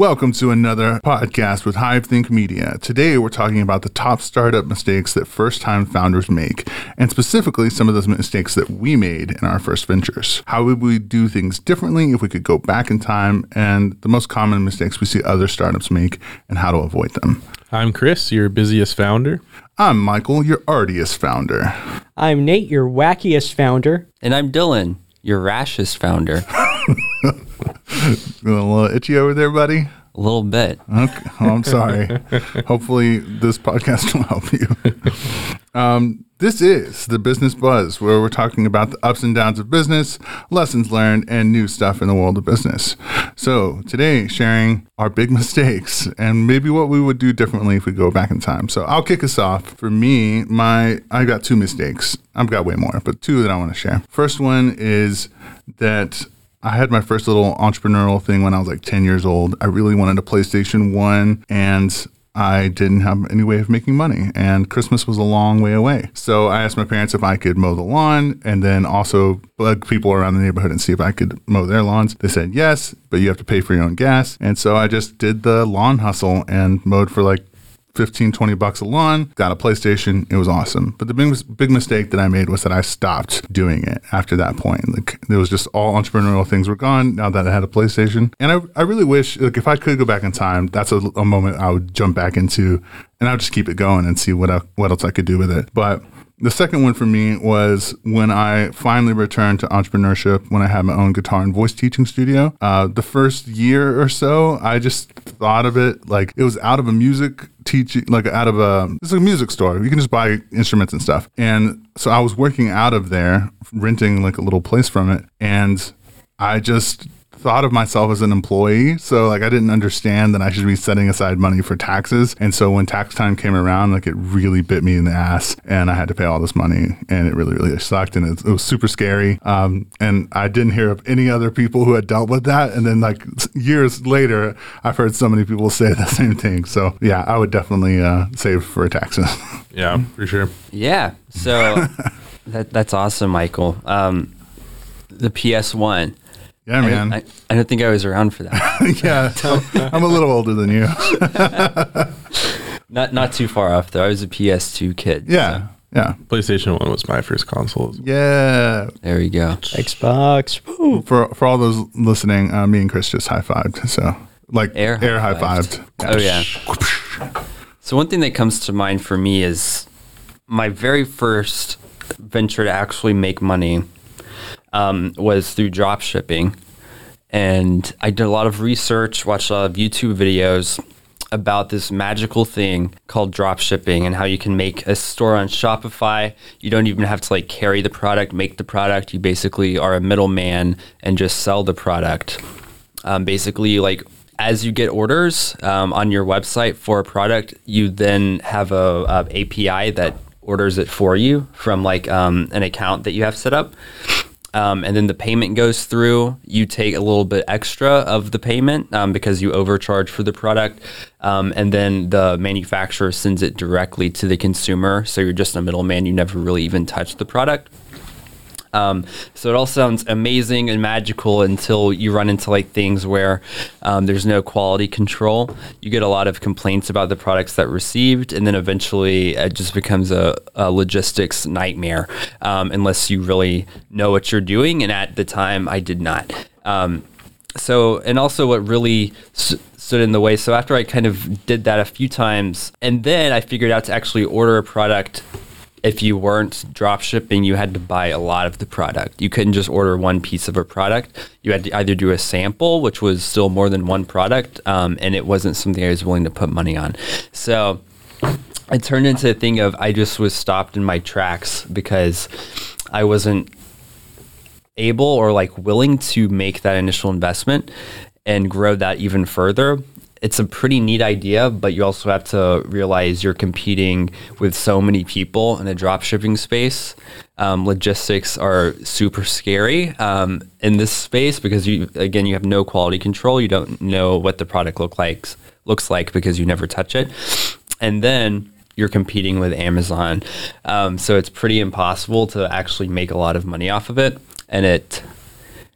Welcome to another podcast with Hive Think Media. Today we're talking about the top startup mistakes that first time founders make, and specifically some of those mistakes that we made in our first ventures. How would we do things differently if we could go back in time, and the most common mistakes we see other startups make, and how to avoid them. I'm Chris, your busiest founder. I'm Michael, your artiest founder. I'm Nate, your wackiest founder. And I'm Dylan, your rashest founder. a little itchy over there, buddy? A little bit. Okay. Oh, I'm sorry. Hopefully, this podcast will help you. Um, this is the Business Buzz, where we're talking about the ups and downs of business, lessons learned, and new stuff in the world of business. So, today, sharing our big mistakes and maybe what we would do differently if we go back in time. So, I'll kick us off. For me, my I got two mistakes. I've got way more, but two that I want to share. First one is that I had my first little entrepreneurial thing when I was like 10 years old. I really wanted a PlayStation 1 and I didn't have any way of making money, and Christmas was a long way away. So I asked my parents if I could mow the lawn and then also bug people around the neighborhood and see if I could mow their lawns. They said yes, but you have to pay for your own gas. And so I just did the lawn hustle and mowed for like 15, 20 bucks a lawn, got a PlayStation. It was awesome. But the big, big mistake that I made was that I stopped doing it after that point. Like, it was just all entrepreneurial things were gone now that I had a PlayStation. And I, I really wish, like, if I could go back in time, that's a, a moment I would jump back into and I would just keep it going and see what, I, what else I could do with it. But the second one for me was when I finally returned to entrepreneurship when I had my own guitar and voice teaching studio. Uh, the first year or so, I just thought of it like it was out of a music teaching, like out of a, it's a music store. You can just buy instruments and stuff. And so I was working out of there, renting like a little place from it. And I just thought of myself as an employee. So like I didn't understand that I should be setting aside money for taxes. And so when tax time came around, like it really bit me in the ass and I had to pay all this money and it really, really sucked. And it, it was super scary. Um, and I didn't hear of any other people who had dealt with that. And then like years later, I've heard so many people say the same thing. So yeah, I would definitely uh, save for taxes. yeah, for sure. Yeah. So that, that's awesome, Michael. Um, the PS1 yeah, man. I, I, don't think I was around for that. yeah, I'm a little older than you. not not too far off though. I was a PS2 kid. Yeah. So. Yeah. PlayStation 1 was my first console. Yeah. There you go. Xbox. Woo. For for all those listening, uh, me and Chris just high fived. So like air, air high fived. Oh yeah. so one thing that comes to mind for me is my very first venture to actually make money um, was through drop shipping. And I did a lot of research, watched a lot of YouTube videos about this magical thing called drop shipping and how you can make a store on Shopify. You don't even have to like carry the product, make the product. You basically are a middleman and just sell the product. Um, basically, like as you get orders um, on your website for a product, you then have a, a API that orders it for you from like um, an account that you have set up um, and then the payment goes through. You take a little bit extra of the payment um, because you overcharge for the product, um, and then the manufacturer sends it directly to the consumer. So you're just a middleman. You never really even touch the product. Um, so it all sounds amazing and magical until you run into like things where um, there's no quality control. You get a lot of complaints about the products that received, and then eventually it just becomes a, a logistics nightmare um, unless you really know what you're doing. And at the time, I did not. Um, so, and also what really stood in the way. So after I kind of did that a few times, and then I figured out to actually order a product if you weren't drop shipping, you had to buy a lot of the product. You couldn't just order one piece of a product. You had to either do a sample, which was still more than one product, um, and it wasn't something I was willing to put money on. So it turned into a thing of I just was stopped in my tracks because I wasn't able or like willing to make that initial investment and grow that even further it's a pretty neat idea, but you also have to realize you're competing with so many people in a drop shipping space. Um, logistics are super scary um, in this space because you again you have no quality control. You don't know what the product look like looks like because you never touch it, and then you're competing with Amazon. Um, so it's pretty impossible to actually make a lot of money off of it, and it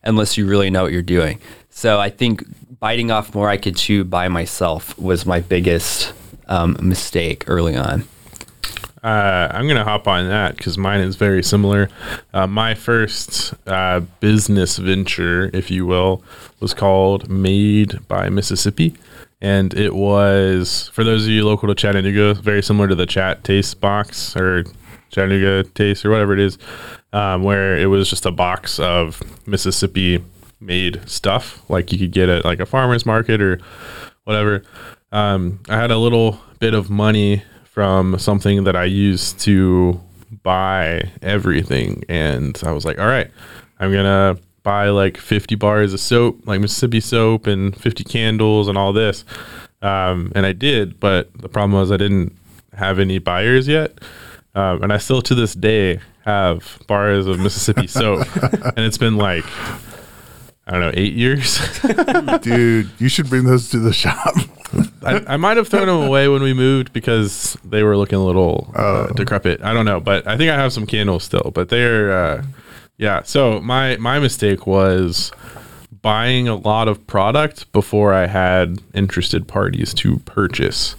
unless you really know what you're doing. So I think biting off more I could chew by myself was my biggest um, mistake early on. Uh, I'm going to hop on that because mine is very similar. Uh, my first uh, business venture, if you will, was called Made by Mississippi. And it was, for those of you local to Chattanooga, very similar to the Chat Taste box or Chattanooga Taste or whatever it is, um, where it was just a box of Mississippi made stuff like you could get at like a farmer's market or whatever. Um, I had a little bit of money from something that I used to buy everything. And I was like, all right, I'm going to buy like 50 bars of soap, like Mississippi soap, and 50 candles and all this. Um, and I did, but the problem was I didn't have any buyers yet. Um, and I still to this day have bars of Mississippi soap. and it's been like, I don't know, eight years. Dude, you should bring those to the shop. I, I might have thrown them away when we moved because they were looking a little uh, decrepit. I don't know, but I think I have some candles still. But they're, uh, yeah. So my my mistake was buying a lot of product before I had interested parties to purchase.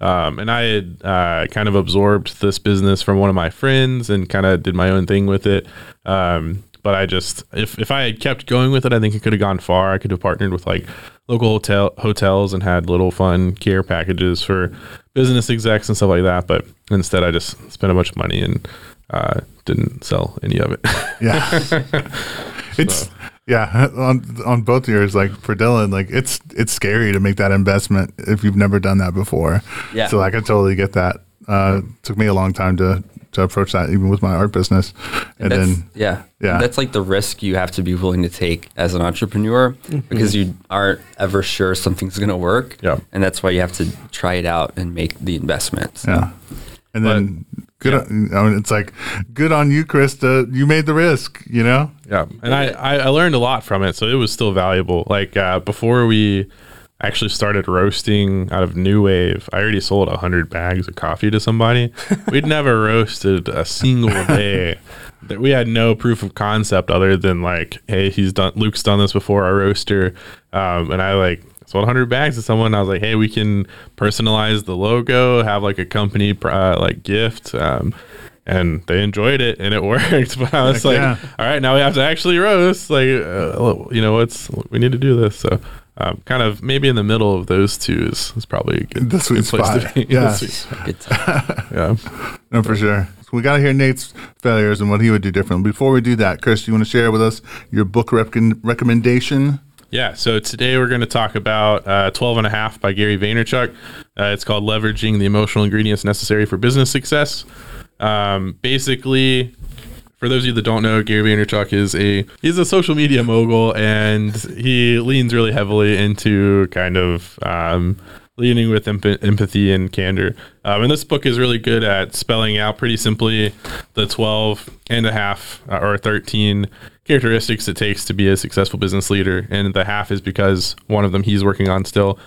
Um, and I had uh, kind of absorbed this business from one of my friends and kind of did my own thing with it. Um, but I just, if, if I had kept going with it, I think it could have gone far. I could have partnered with like local hotel hotels and had little fun care packages for business execs and stuff like that. But instead, I just spent a bunch of money and uh, didn't sell any of it. Yeah. it's yeah, on on both yours, like for Dylan, like it's it's scary to make that investment if you've never done that before. Yeah. So like I totally get that. Uh, took me a long time to to approach that, even with my art business, and That's, then yeah, yeah. that's like the risk you have to be willing to take as an entrepreneur because you aren't ever sure something's going to work. Yeah. and that's why you have to try it out and make the investment. So, yeah, and then good. On, I mean, it's like good on you, Krista. You made the risk. You know. Yeah, and I, I I learned a lot from it, so it was still valuable. Like uh, before we actually started roasting out of New Wave, I already sold hundred bags of coffee to somebody. We'd never roasted a single day. That we had no proof of concept other than like, hey, he's done. Luke's done this before. Our roaster, um, and I like sold 100 bags to someone. I was like, hey, we can personalize the logo, have like a company uh, like gift. Um, and they enjoyed it and it worked. But I was Heck like, yeah. all right, now we have to actually roast. Like, uh, you know, what's we need to do this. So, um, kind of maybe in the middle of those two is, is probably a good, The sweet good place spot. to be. Yeah. The sweet- Good time. yeah. No, for sure. So we got to hear Nate's failures and what he would do different. Before we do that, Chris, do you want to share with us your book rec- recommendation? Yeah, so today we're going to talk about uh, 12 and a half by Gary Vaynerchuk. Uh, it's called Leveraging the Emotional Ingredients Necessary for Business Success. Um, basically, for those of you that don't know, Gary Vaynerchuk is a he's a social media mogul, and he leans really heavily into kind of um, leading with emp- empathy and candor. Um, and this book is really good at spelling out pretty simply the 12 and a half uh, or 13 characteristics it takes to be a successful business leader. And the half is because one of them he's working on still.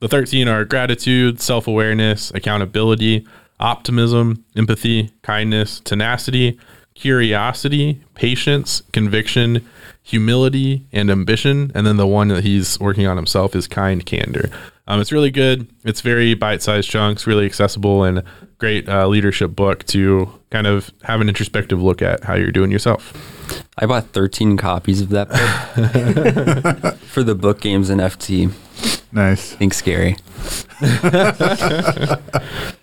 The 13 are gratitude, self awareness, accountability, optimism, empathy, kindness, tenacity, curiosity, patience, conviction, humility, and ambition. And then the one that he's working on himself is kind candor. Um, it's really good. It's very bite sized chunks, really accessible, and great uh, leadership book to kind of have an introspective look at how you're doing yourself. I bought 13 copies of that book for the book games and FT. Nice. Thanks, Gary.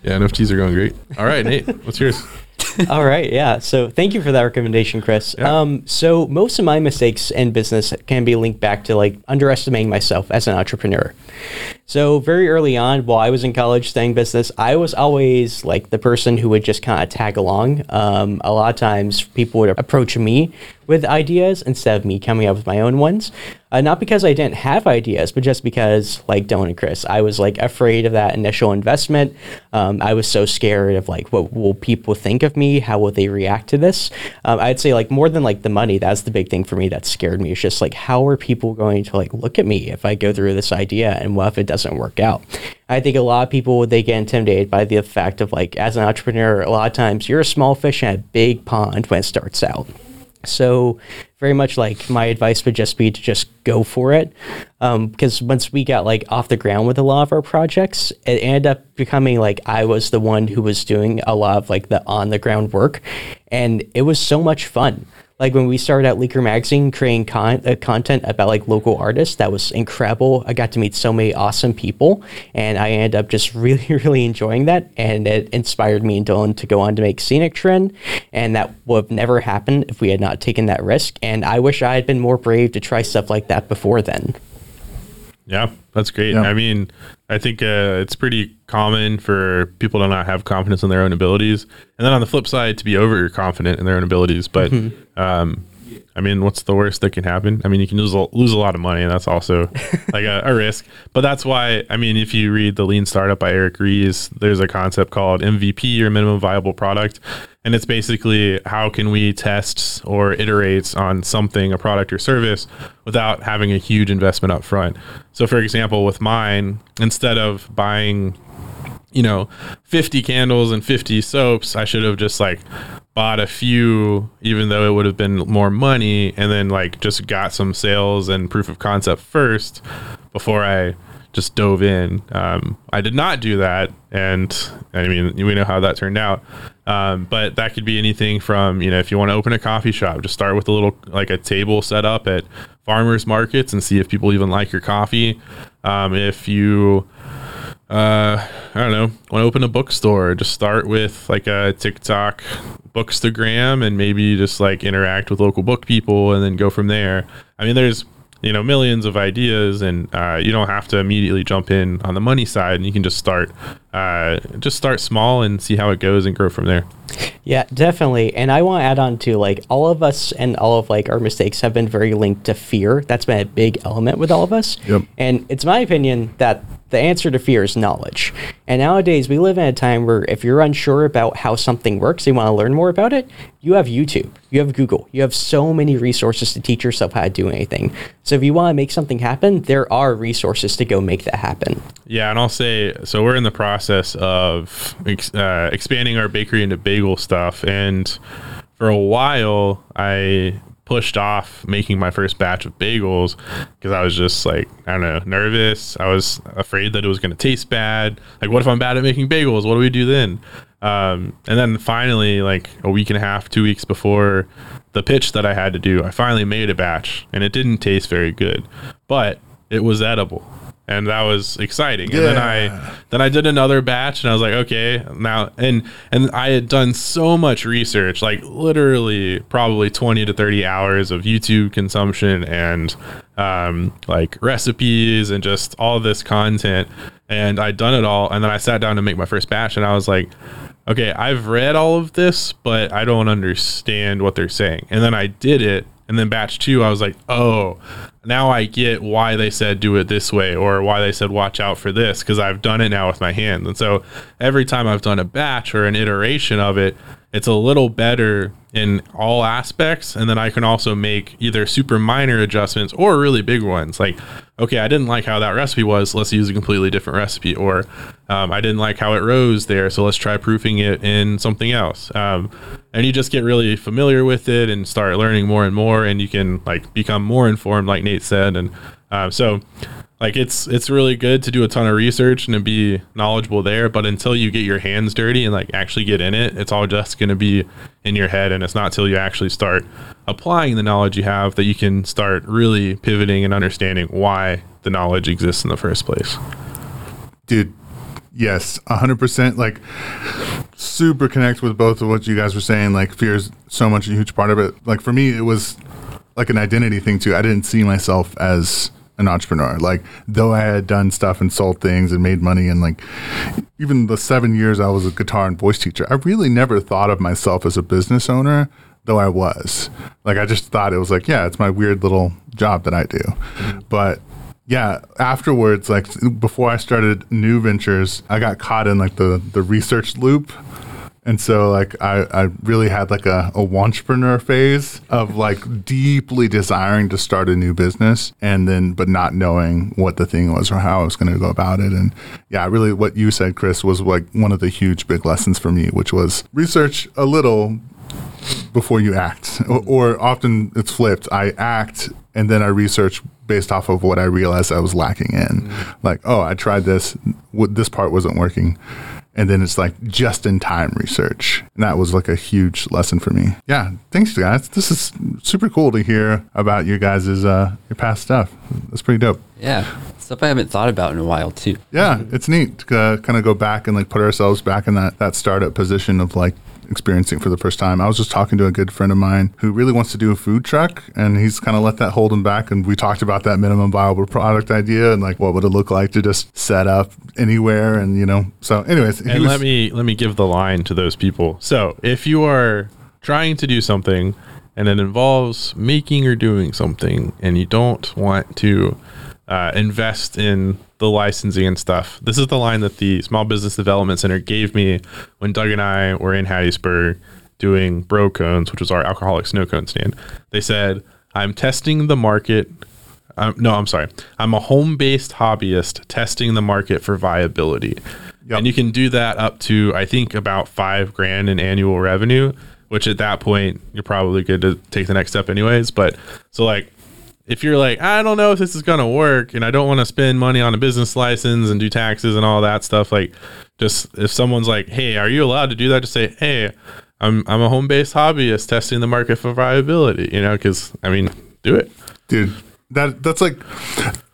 Yeah, NFTs are going great. All right, Nate, what's yours? All right, yeah. So thank you for that recommendation, Chris. Yeah. Um, so most of my mistakes in business can be linked back to like underestimating myself as an entrepreneur. So very early on, while I was in college studying business, I was always like the person who would just kind of tag along. Um, a lot of times, people would approach me with ideas instead of me coming up with my own ones. Uh, not because I didn't have ideas, but just because, like Dylan and Chris, I was like afraid of that initial investment. Um, I was so scared of like what will people think of me? How will they react to this? Um, I'd say like more than like the money, that's the big thing for me that scared me. It's just like how are people going to like look at me if I go through this idea and what if it doesn't work out? I think a lot of people they get intimidated by the fact of like as an entrepreneur, a lot of times you're a small fish in a big pond when it starts out. So, very much like my advice would just be to just go for it. Um, because once we got like off the ground with a lot of our projects, it ended up becoming like I was the one who was doing a lot of like the on the ground work. And it was so much fun like when we started at Leaker Magazine creating con- uh, content about like local artists, that was incredible. I got to meet so many awesome people, and I ended up just really, really enjoying that. And it inspired me and Dylan to go on to make Scenic Trend, and that would have never happened if we had not taken that risk. And I wish I had been more brave to try stuff like that before then. Yeah, that's great. Yeah. I mean, I think uh, it's pretty common for people to not have confidence in their own abilities, and then on the flip side, to be overconfident in their own abilities. But um, I mean, what's the worst that can happen? I mean, you can lose a, lose a lot of money, and that's also like a, a risk. But that's why, I mean, if you read the Lean Startup by Eric Ries, there's a concept called MVP or minimum viable product, and it's basically how can we test or iterate on something, a product or service, without having a huge investment up front. So, for example, with mine, instead of buying you know 50 candles and 50 soaps i should have just like bought a few even though it would have been more money and then like just got some sales and proof of concept first before i just dove in. Um, i did not do that and i mean we know how that turned out. Um, but that could be anything from you know if you want to open a coffee shop just start with a little like a table set up at farmers markets and see if people even like your coffee. Um, if you uh, I don't know, want to open a bookstore, just start with like a TikTok bookstagram and maybe just like interact with local book people and then go from there. I mean, there's, you know, millions of ideas and uh, you don't have to immediately jump in on the money side and you can just start, uh, just start small and see how it goes and grow from there. Yeah, definitely. And I want to add on to like all of us and all of like our mistakes have been very linked to fear. That's been a big element with all of us. Yep. And it's my opinion that the answer to fear is knowledge. And nowadays we live in a time where if you're unsure about how something works, you want to learn more about it, you have YouTube, you have Google, you have so many resources to teach yourself how to do anything. So if you want to make something happen, there are resources to go make that happen. Yeah, and I'll say so. We're in the process of ex- uh, expanding our bakery into bagel stuff, and for a while, I pushed off making my first batch of bagels because I was just like I don't know nervous. I was afraid that it was going to taste bad. Like, what if I'm bad at making bagels? What do we do then? Um, and then finally, like a week and a half, two weeks before the pitch that I had to do, I finally made a batch, and it didn't taste very good, but it was edible and that was exciting. Yeah. And then I then I did another batch, and I was like, okay, now and and I had done so much research, like literally probably twenty to thirty hours of YouTube consumption and um, like recipes and just all this content, and I'd done it all, and then I sat down to make my first batch, and I was like. Okay, I've read all of this, but I don't understand what they're saying. And then I did it, and then batch two, I was like, oh, now I get why they said do it this way or why they said watch out for this because I've done it now with my hands. And so every time I've done a batch or an iteration of it, it's a little better in all aspects. And then I can also make either super minor adjustments or really big ones. Like, okay, I didn't like how that recipe was. Let's use a completely different recipe. Or um, I didn't like how it rose there. So let's try proofing it in something else. Um, and you just get really familiar with it and start learning more and more. And you can like become more informed, like Nate said. And um, so, like it's it's really good to do a ton of research and to be knowledgeable there but until you get your hands dirty and like actually get in it it's all just going to be in your head and it's not till you actually start applying the knowledge you have that you can start really pivoting and understanding why the knowledge exists in the first place. Dude yes 100% like super connect with both of what you guys were saying like fear is so much a huge part of it. Like for me it was like an identity thing too. I didn't see myself as an entrepreneur. Like though i had done stuff and sold things and made money and like even the seven years i was a guitar and voice teacher i really never thought of myself as a business owner though i was. Like i just thought it was like yeah it's my weird little job that i do. But yeah afterwards like before i started new ventures i got caught in like the the research loop and so like i i really had like a, a entrepreneur phase of like deeply desiring to start a new business and then but not knowing what the thing was or how i was going to go about it and yeah really what you said chris was like one of the huge big lessons for me which was research a little before you act, or, or often it's flipped. I act and then I research based off of what I realized I was lacking in. Mm. Like, oh, I tried this, w- this part wasn't working. And then it's like just in time research. And that was like a huge lesson for me. Yeah. Thanks, guys. This is super cool to hear about your guys' uh, your past stuff. That's pretty dope. Yeah, stuff I haven't thought about in a while too. Yeah, it's neat to uh, kind of go back and like put ourselves back in that that startup position of like experiencing for the first time. I was just talking to a good friend of mine who really wants to do a food truck, and he's kind of let that hold him back. And we talked about that minimum viable product idea and like what would it look like to just set up anywhere, and you know. So, anyways, and was- let me let me give the line to those people. So if you are trying to do something and it involves making or doing something, and you don't want to uh, invest in the licensing and stuff, this is the line that the Small Business Development Center gave me when Doug and I were in Hattiesburg doing Bro Cones, which was our alcoholic snow cone stand. They said, "I'm testing the market." Um, no, I'm sorry. I'm a home based hobbyist testing the market for viability. Yep. And you can do that up to, I think, about five grand in annual revenue, which at that point, you're probably good to take the next step, anyways. But so, like, if you're like, I don't know if this is going to work and I don't want to spend money on a business license and do taxes and all that stuff, like, just if someone's like, hey, are you allowed to do that? Just say, hey, I'm, I'm a home based hobbyist testing the market for viability, you know, because, I mean, do it. dude that that's like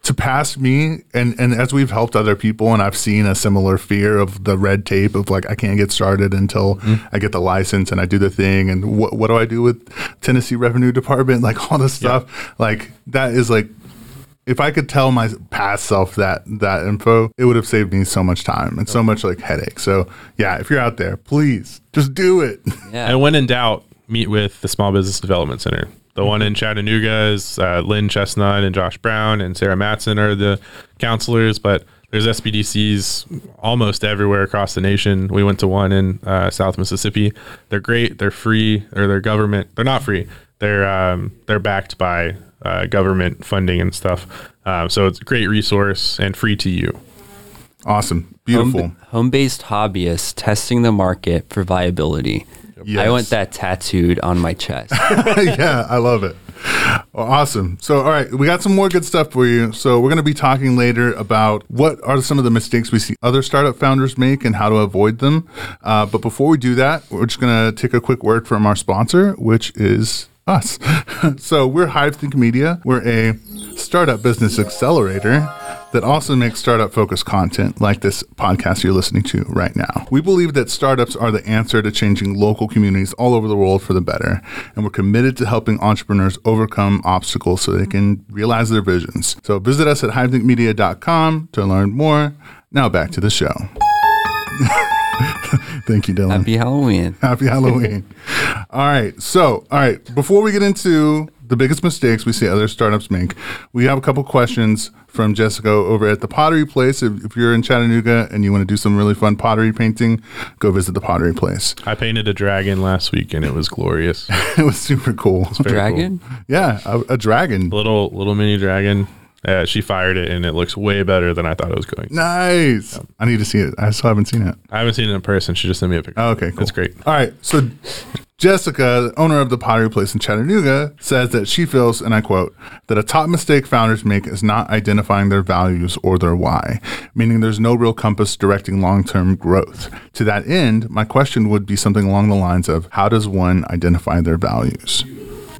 to pass me and and as we've helped other people and i've seen a similar fear of the red tape of like i can't get started until mm-hmm. i get the license and i do the thing and what, what do i do with tennessee revenue department? Like all this stuff. Like that is like if i could tell my past self that that info it would have saved me so much time and so much like headache. So yeah if you're out there please just do it. Yeah, And when in doubt, meet with the Small Business Development Center. The one in Chattanooga is uh, Lynn Chestnut and Josh Brown and Sarah Matson are the counselors, but there's SBDCs almost everywhere across the nation. We went to one in uh, South Mississippi. They're great. They're free, or they're government. They're not free. They're um, they're backed by uh, government funding and stuff. Um, so it's a great resource and free to you. awesome beautiful home based hobbyist testing the market for viability. I want that tattooed on my chest. yeah, I love it. Awesome. So, all right, we got some more good stuff for you. So, we're going to be talking later about what are some of the mistakes we see other startup founders make and how to avoid them. Uh, but before we do that, we're just going to take a quick word from our sponsor, which is us. so, we're Hive Think Media. We're a startup business accelerator that also makes startup focused content like this podcast you're listening to right now. We believe that startups are the answer to changing local communities all over the world for the better, and we're committed to helping entrepreneurs overcome obstacles so they can realize their visions. So visit us at hivethinkmedia.com to learn more. Now back to the show. Thank you, Dylan. Happy Halloween. Happy Halloween. all right. So, all right. Before we get into the biggest mistakes we see other startups make, we have a couple questions from Jessica over at the Pottery Place. If, if you're in Chattanooga and you want to do some really fun pottery painting, go visit the Pottery Place. I painted a dragon last week and it was glorious. it was super cool. Very cool. Dragon? yeah, a, a dragon. little little mini dragon. Uh, she fired it and it looks way better than I thought it was going. Nice. I need to see it. I still haven't seen it. I haven't seen it in person. She just sent me a picture. Oh, okay, cool. It's great. All right. So Jessica, owner of the Pottery Place in Chattanooga, says that she feels, and I quote, that a top mistake founders make is not identifying their values or their why, meaning there's no real compass directing long term growth. To that end, my question would be something along the lines of how does one identify their values?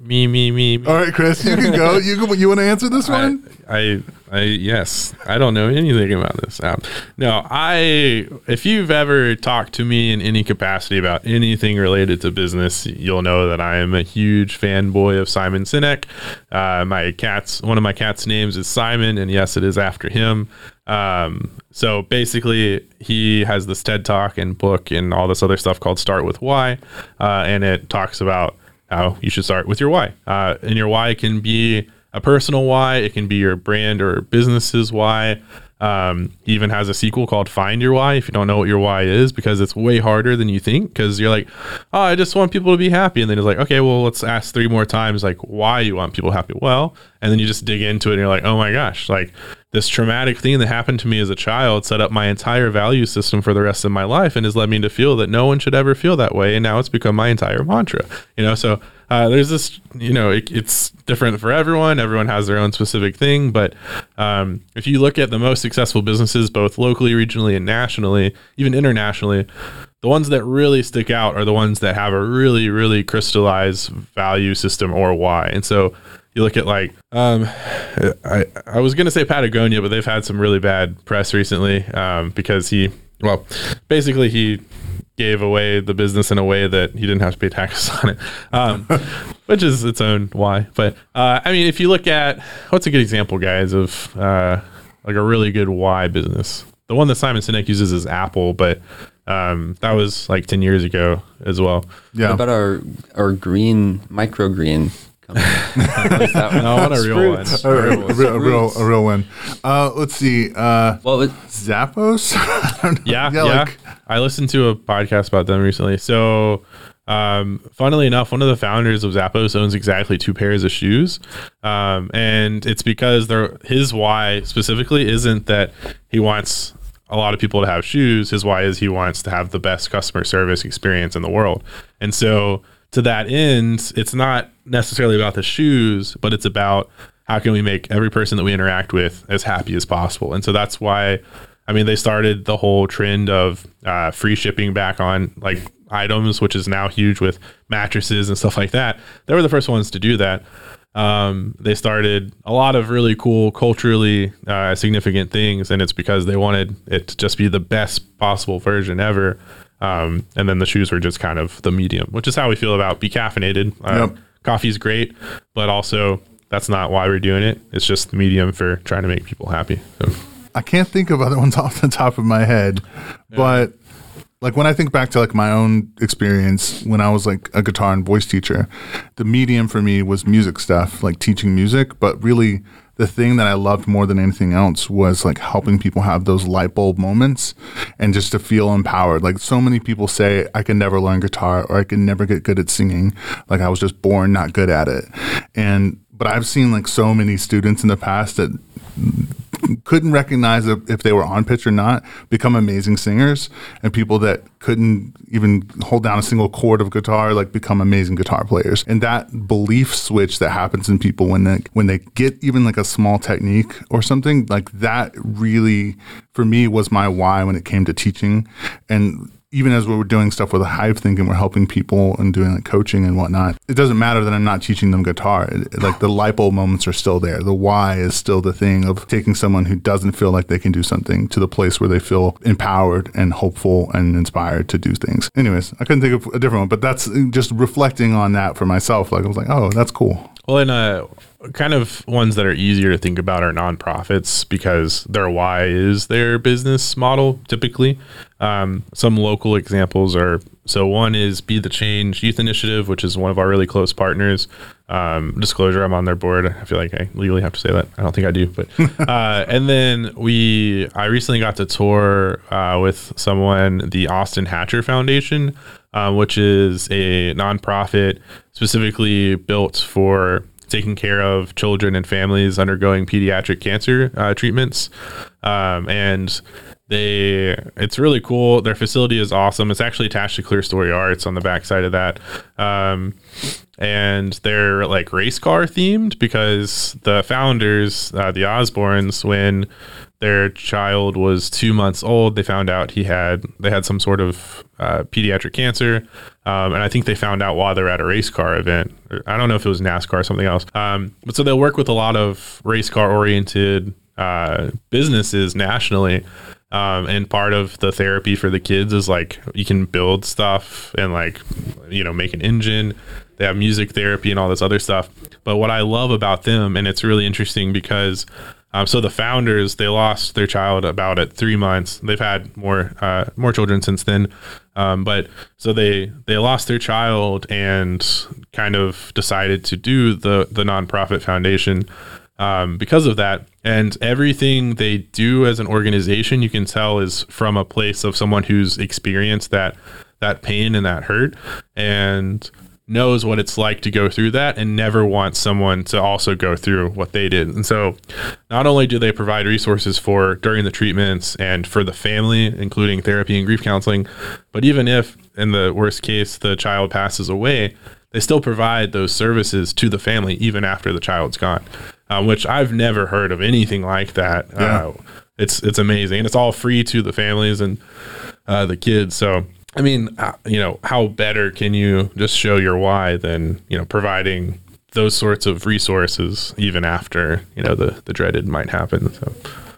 Me, me, me. me. All right, Chris, you can go. You, can- you want to answer this one? I, I, yes, I don't know anything about this. Um, no, I. If you've ever talked to me in any capacity about anything related to business, you'll know that I am a huge fanboy of Simon Sinek. Uh, my cat's one of my cat's names is Simon, and yes, it is after him. Um, so basically, he has this TED talk and book and all this other stuff called Start with Why, uh, and it talks about how you should start with your why. Uh, and your why can be a personal why, it can be your brand or business's why. Um, even has a sequel called Find Your Why if you don't know what your why is, because it's way harder than you think. Because you're like, oh, I just want people to be happy. And then it's like, okay, well, let's ask three more times, like, why you want people happy. Well, and then you just dig into it and you're like, oh my gosh, like, this traumatic thing that happened to me as a child set up my entire value system for the rest of my life and has led me to feel that no one should ever feel that way. And now it's become my entire mantra, you know? So uh, there's this, you know, it, it's different for everyone. Everyone has their own specific thing. But um, if you look at the most successful businesses, both locally, regionally, and nationally, even internationally, the ones that really stick out are the ones that have a really, really crystallized value system or why. And so you look at like um, I I was gonna say Patagonia, but they've had some really bad press recently um, because he well basically he gave away the business in a way that he didn't have to pay taxes on it, um, which is its own why. But uh, I mean, if you look at what's a good example, guys, of uh, like a really good why business. The one that Simon Sinek uses is Apple, but um, that was like ten years ago as well. Yeah. What about our our green microgreen company? What is that one? No, I want a real one. Sprouts. A, a real, a real, a real one. Uh, let's see. Uh, Well, it, Zappos. I don't know. Yeah, yeah. like- I listened to a podcast about them recently. So, um, funnily enough, one of the founders of Zappos owns exactly two pairs of shoes, um, and it's because they're his why specifically isn't that he wants a lot of people to have shoes. His why is he wants to have the best customer service experience in the world, and so to that end, it's not necessarily about the shoes, but it's about how can we make every person that we interact with as happy as possible. And so that's why, I mean, they started the whole trend of uh, free shipping back on like items, which is now huge with mattresses and stuff like that. They were the first ones to do that. Um, they started a lot of really cool, culturally uh, significant things, and it's because they wanted it to just be the best possible version ever. Um, and then the shoes were just kind of the medium, which is how we feel about be caffeinated. Uh, Yep. Coffee's great, but also that's not why we're doing it. It's just the medium for trying to make people happy. So, I can't think of other ones off the top of my head, but like when I think back to like my own experience when I was like a guitar and voice teacher, the medium for me was music stuff, like teaching music. But really, the thing that I loved more than anything else was like helping people have those light bulb moments and just to feel empowered. Like so many people say, I can never learn guitar or I can never get good at singing. Like I was just born not good at it. And, but I've seen like so many students in the past that couldn't recognize if, they were on pitch or not become amazing singers. And people that couldn't even hold down a single chord of guitar like become amazing guitar players. And that belief switch that happens in people when they when they get even like a small technique or something like that really for me was my why when it came to teaching. And even as we were doing stuff with Hive Think and we're helping people and doing like coaching and whatnot, it doesn't matter that I'm not teaching them guitar. It- like the bulb moments are still there. The why is still the thing of taking someone who doesn't feel like they can do something to the place where they feel empowered and hopeful and inspired to do things. Anyways, I couldn't think of a different one, but that's just reflecting on that for myself. Like I was like, oh, that's cool. well, and uh, kind of ones that are easier to think about are nonprofits because their why is their business model typically. Um, some local examples are so one is Be the Change Youth Initiative, which is one of our really close partners. Um, disclosure, I'm on their board. I feel like I legally have to say that. I don't think I do, but uh, and then we I recently got to tour uh, with someone, the Austin Hatcher Foundation, um, which is a nonprofit specifically built for taking care of children and families undergoing pediatric cancer uh, treatments. Um, and they, it's really cool. Their facility is awesome. It's actually attached to Clear Story Arts on the backside of that. Um, and they're like race car themed because the founders, uh, the Osborns, when their child was two months old, they found out he had they had some sort of uh, pediatric cancer, um, and I think they found out while they're at a race car event. I don't know if it was NASCAR or something else. Um, but so they'll work with a lot of race car oriented uh, businesses nationally. Um, and part of the therapy for the kids is like you can build stuff and like you know make an engine they have music therapy and all this other stuff but what i love about them and it's really interesting because um, so the founders they lost their child about at three months they've had more uh, more children since then um, but so they they lost their child and kind of decided to do the the nonprofit foundation um, because of that. And everything they do as an organization, you can tell, is from a place of someone who's experienced that that pain and that hurt. And knows what it's like to go through that and never wants someone to also go through what they did. And so not only do they provide resources for during the treatments and for the family, including therapy and grief counseling, but even if in the worst case the child passes away, they still provide those services to the family even after the child's gone, um, which I've never heard of anything like that. Yeah. Uh, it's it's amazing, and it's all free to the families and uh, the kids. So I mean, uh, you know, how better can you just show your why than you know providing those sorts of resources even after you know the the dreaded might happen. So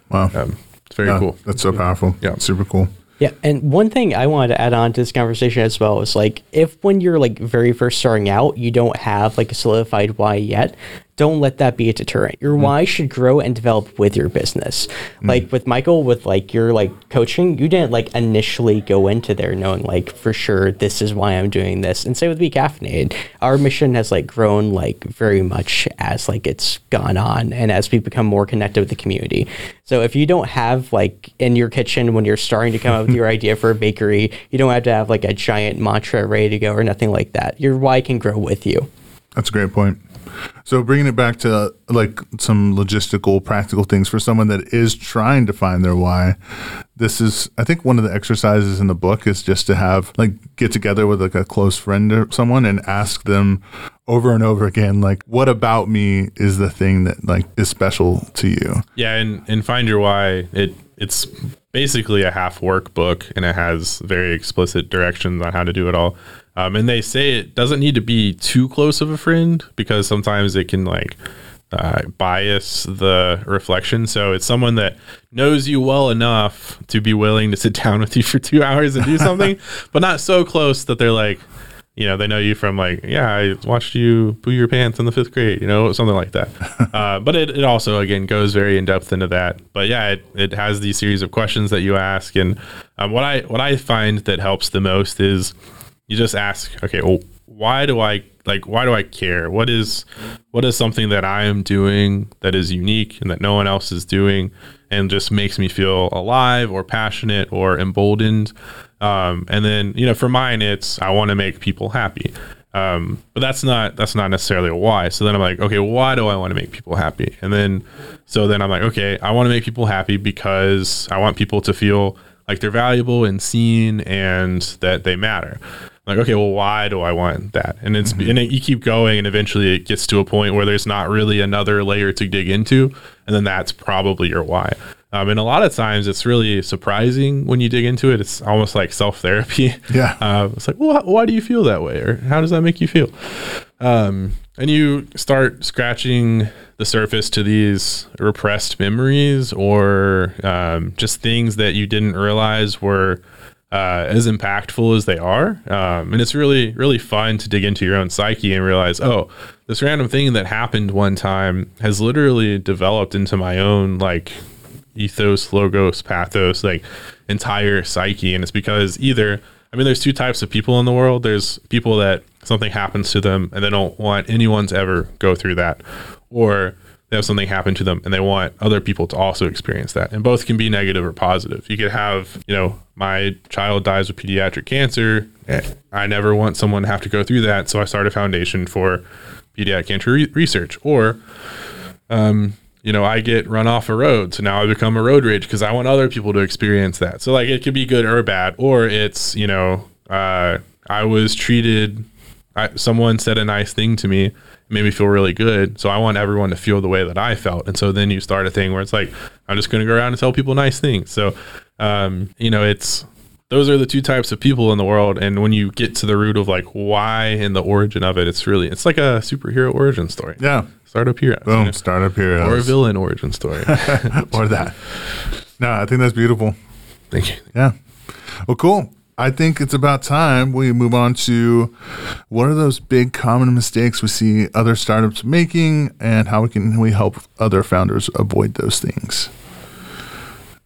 Wow. um, it's very Yeah, cool. That's so powerful. Yeah. Super cool. Yeah, and one thing I wanted to add on to this conversation as well is like if when you're like very first starting out, you don't have like a solidified why yet, don't let that be a deterrent. Your mm. why should grow and develop with your business. Mm. Like with Michael, with like your like coaching, you didn't like initially go into there knowing like for sure this is why I'm doing this. And same with Be Caffeinated. Our mission has like grown like very much as like it's gone on and as we become more connected with the community. So if you don't have like in your kitchen when you're starting to come up with your idea for a bakery, you don't have to have like a giant mantra ready to go or nothing like that. Your why can grow with you. That's a great point. So bringing it back to like some logistical, practical things for someone that is trying to find their why. This is, I think, one of the exercises in the book is just to have like get together with like a close friend or someone and ask them over and over again, like, what about me is the thing that like is special to you? Yeah, and and find your why. It it's basically a half workbook, and it has very explicit directions on how to do it all. Um, and they say it doesn't need to be too close of a friend because sometimes it can like uh, bias the reflection. So it's someone that knows you well enough to be willing to sit down with you for two hours and do something, but not so close that they're like, you know, they know you from like, yeah, I watched you poo your pants in the fifth grade, you know, something like that. uh, but it, it also, again, goes very in depth into that. But yeah, it, it has these series of questions that you ask. And um, what I, what I find that helps the most is you just ask, okay, well, why do I like, why do I care? What is, what is something that I am doing that is unique and that no one else is doing and just makes me feel alive or passionate or emboldened? Um, and then, you know, for mine, it's I want to make people happy. Um, but that's not that's not necessarily a why. So then I'm like, okay, why do I want to make people happy? And then, so then I'm like, okay, I want to make people happy because I want people to feel like they're valuable and seen and that they matter. Like, okay, well, why do I want that? And it's and it, you keep going, and eventually it gets to a point where there's not really another layer to dig into, and then that's probably your why. Um, and a lot of times it's really surprising when you dig into it. It's almost like self therapy. Yeah. Uh, it's like, well, why do you feel that way? Or how does that make you feel? Um, and you start scratching the surface to these repressed memories or um, just things that you didn't realize were uh, as impactful as they are. Um, and it's really, really fun to dig into your own psyche and realize, oh, this random thing that happened one time has literally developed into my own, like, ethos, logos, pathos, like entire psyche. And it's because either, I mean, there's two types of people in the world. There's people that something happens to them and they don't want anyone to ever go through that, or have something happen to them and they want other people to also experience that. And both can be negative or positive. You could have, you know, my child dies with pediatric cancer. I never want someone to have to go through that. So I start a foundation for pediatric cancer re- research. Or, um, you know, I get run off a road. So now I become a road rage because I want other people to experience that. So, like, it could be good or bad. Or it's, you know, uh, I was treated, I, someone said a nice thing to me, made me feel really good. So I want everyone to feel the way that I felt. And so then you start a thing where it's like, I'm just going to go around and tell people nice things. So, um, you know, it's, those are the two types of people in the world and when you get to the root of like why and the origin of it it's really it's like a superhero origin story Yeah. startup hero Boom. Startup heroes. or a villain origin story or that. No, I think that's beautiful. thank you Yeah. Well, cool. I think it's about time we move on to what are those big common mistakes we see other startups making and how we can we help other founders avoid those things.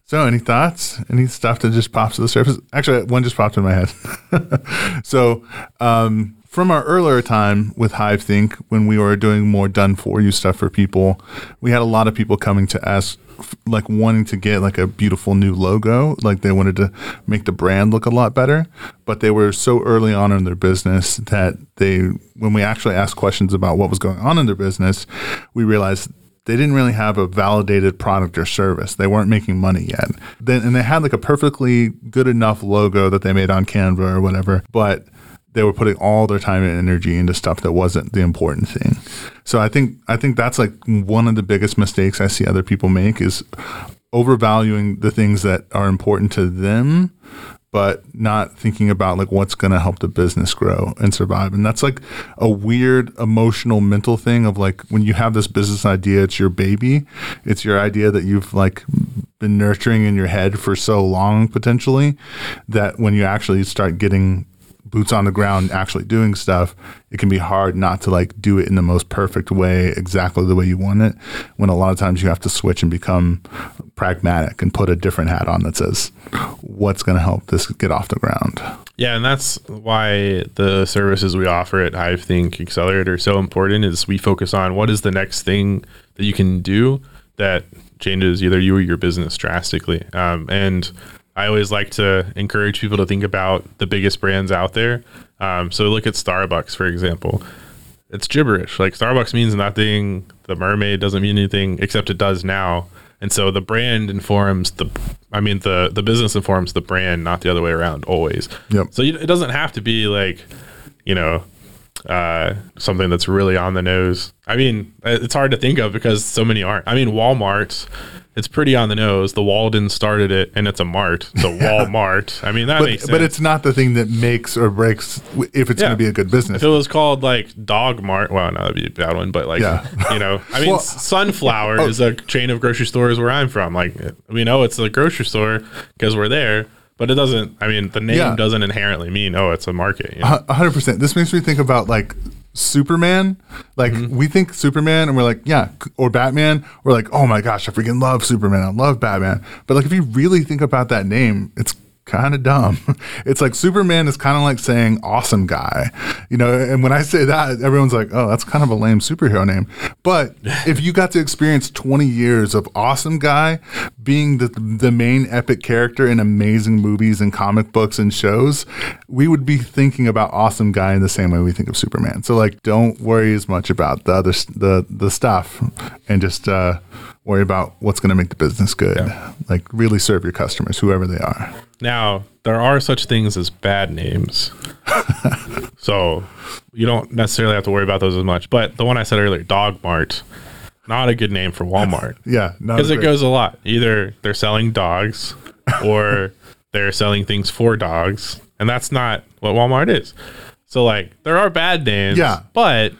So, any thoughts? Any stuff that just pops to the surface? Actually, one just popped in my head. so, um, from our earlier time with Hive Think, when we were doing more done for you stuff for people, we had a lot of people coming to us like wanting to get like a beautiful new logo like they wanted to make the brand look a lot better but they were so early on in their business that they when we actually asked questions about what was going on in their business we realized they didn't really have a validated product or service. They weren't making money yet. Then and they had like a perfectly good enough logo that they made on Canva or whatever, but they were putting all their time and energy into stuff that wasn't the important thing. So I think I think that's like one of the biggest mistakes I see other people make is overvaluing the things that are important to them but not thinking about like what's going to help the business grow and survive and that's like a weird emotional mental thing of like when you have this business idea it's your baby it's your idea that you've like been nurturing in your head for so long potentially that when you actually start getting boots on the ground actually doing stuff it can be hard not to like do it in the most perfect way exactly the way you want it when a lot of times you have to switch and become pragmatic and put a different hat on that says what's going to help this get off the ground Yeah, and that's why the services we offer at Hive Think Accelerator are so important is we focus on what is the next thing that you can do that changes either you or your business drastically. Um, and I always like to encourage people to think about the biggest brands out there. Um, so look at Starbucks, for example. It's gibberish. Like Starbucks means nothing. The mermaid doesn't mean anything, except it does now. And so the brand informs the, I mean, the the business informs the brand, not the other way around, always. Yep. So you, it doesn't have to be like, you know, uh, something that's really on the nose. I mean, it's hard to think of because so many aren't. I mean, Walmart, it's pretty on the nose. The Walton started it, and it's a mart. The Walmart. I mean, that makes but, sense. but it's not the thing that makes or breaks if it's Yeah. going to be a good business If it was called like Dog Mart, well, no, that'd be a bad one. But like, Yeah. you know, I mean, Well- Sunflower oh. is a chain of grocery stores where I'm from. Like, we know it's a grocery store because we're there, but it doesn't. I mean, the name Yeah. doesn't inherently mean oh, it's a market. You know? A hundred percent. This makes me think about like Superman. Like Mm-hmm. we think Superman, and we're like, yeah, or Batman. We're like, oh my gosh, I freaking love Superman. I love Batman. But like, if you really think about that name, it's kind of dumb. It's like Superman is kind of like saying awesome guy, you know. And when I say that, everyone's like, oh, that's kind of a lame superhero name. But if you got to experience 20 years of awesome guy being the the main epic character in amazing movies and comic books and shows, we would be thinking about awesome guy in the same way we think of Superman. So like, don't worry as much about the other the the stuff, and just uh, worry about what's going to make the business good. Like, really serve your customers, whoever they are. Now, there are such things as bad names. so you don't necessarily have to worry about those as much. But the one I said earlier, Dog Mart, not a good name for Walmart. Yeah, Because it great. goes a lot. Either they're selling dogs or they're selling things for dogs. And that's not what Walmart is. So like there are bad names. Yeah. But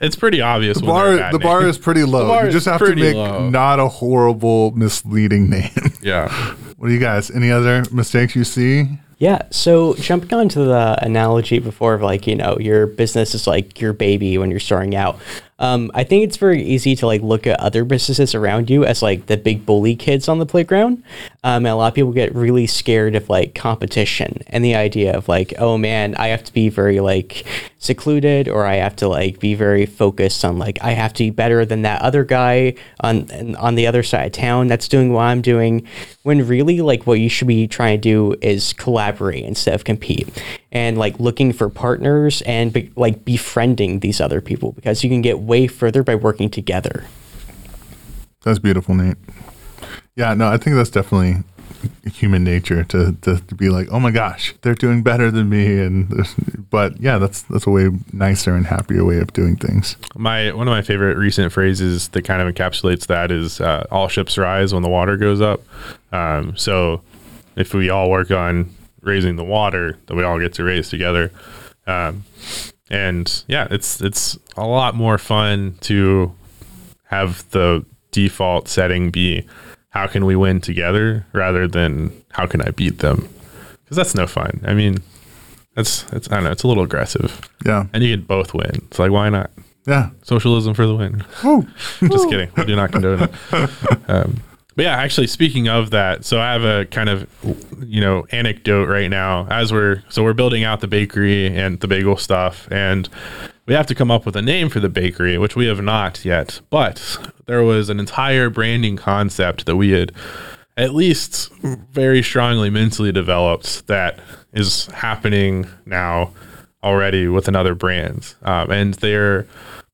it's pretty obvious. The when bar, a bad the bar is pretty low. You just have to make low. not a horrible, misleading name. Yeah. what do you guys? Any other mistakes you see? Yeah. So jumping on to the analogy before of like, you know, your business is like your baby when you're starting out. Um, I think it's very easy to like look at other businesses around you as like the big bully kids on the playground. Um, and a lot of people get really scared of like competition and the idea of like, oh man, I have to be very like secluded or I have to like be very focused on like I have to be better than that other guy on on the other side of town that's doing what I'm doing. When really like what you should be trying to do is collaborate instead of compete and like looking for partners and be, like befriending these other people because you can get way further by working together. That's beautiful, Nate. Yeah, no, I think that's definitely human nature to, to, to be like, oh my gosh, they're doing better than me, and but yeah, that's that's a way nicer and happier way of doing things. My one of my favorite recent phrases that kind of encapsulates that is uh, "all ships rise when the water goes up." Um, so, if we all work on raising the water, then we all get to raise together. Um, and yeah, it's it's a lot more fun to have the default setting be how can we win together rather than how can I beat them because that's no fun. I mean, that's it's I don't know it's a little aggressive Yeah, and you can both win. It's like why not? yeah. Socialism for the win. Just kidding. We do not condone it. Um, but yeah, actually, speaking of that, so I have a kind of, you know, anecdote right now as we're so we're building out the bakery and the bagel stuff, and we have to come up with a name for the bakery, which we have not yet. But there was an entire branding concept that we had at least very strongly mentally developed that is happening now already with another brand, um, and they're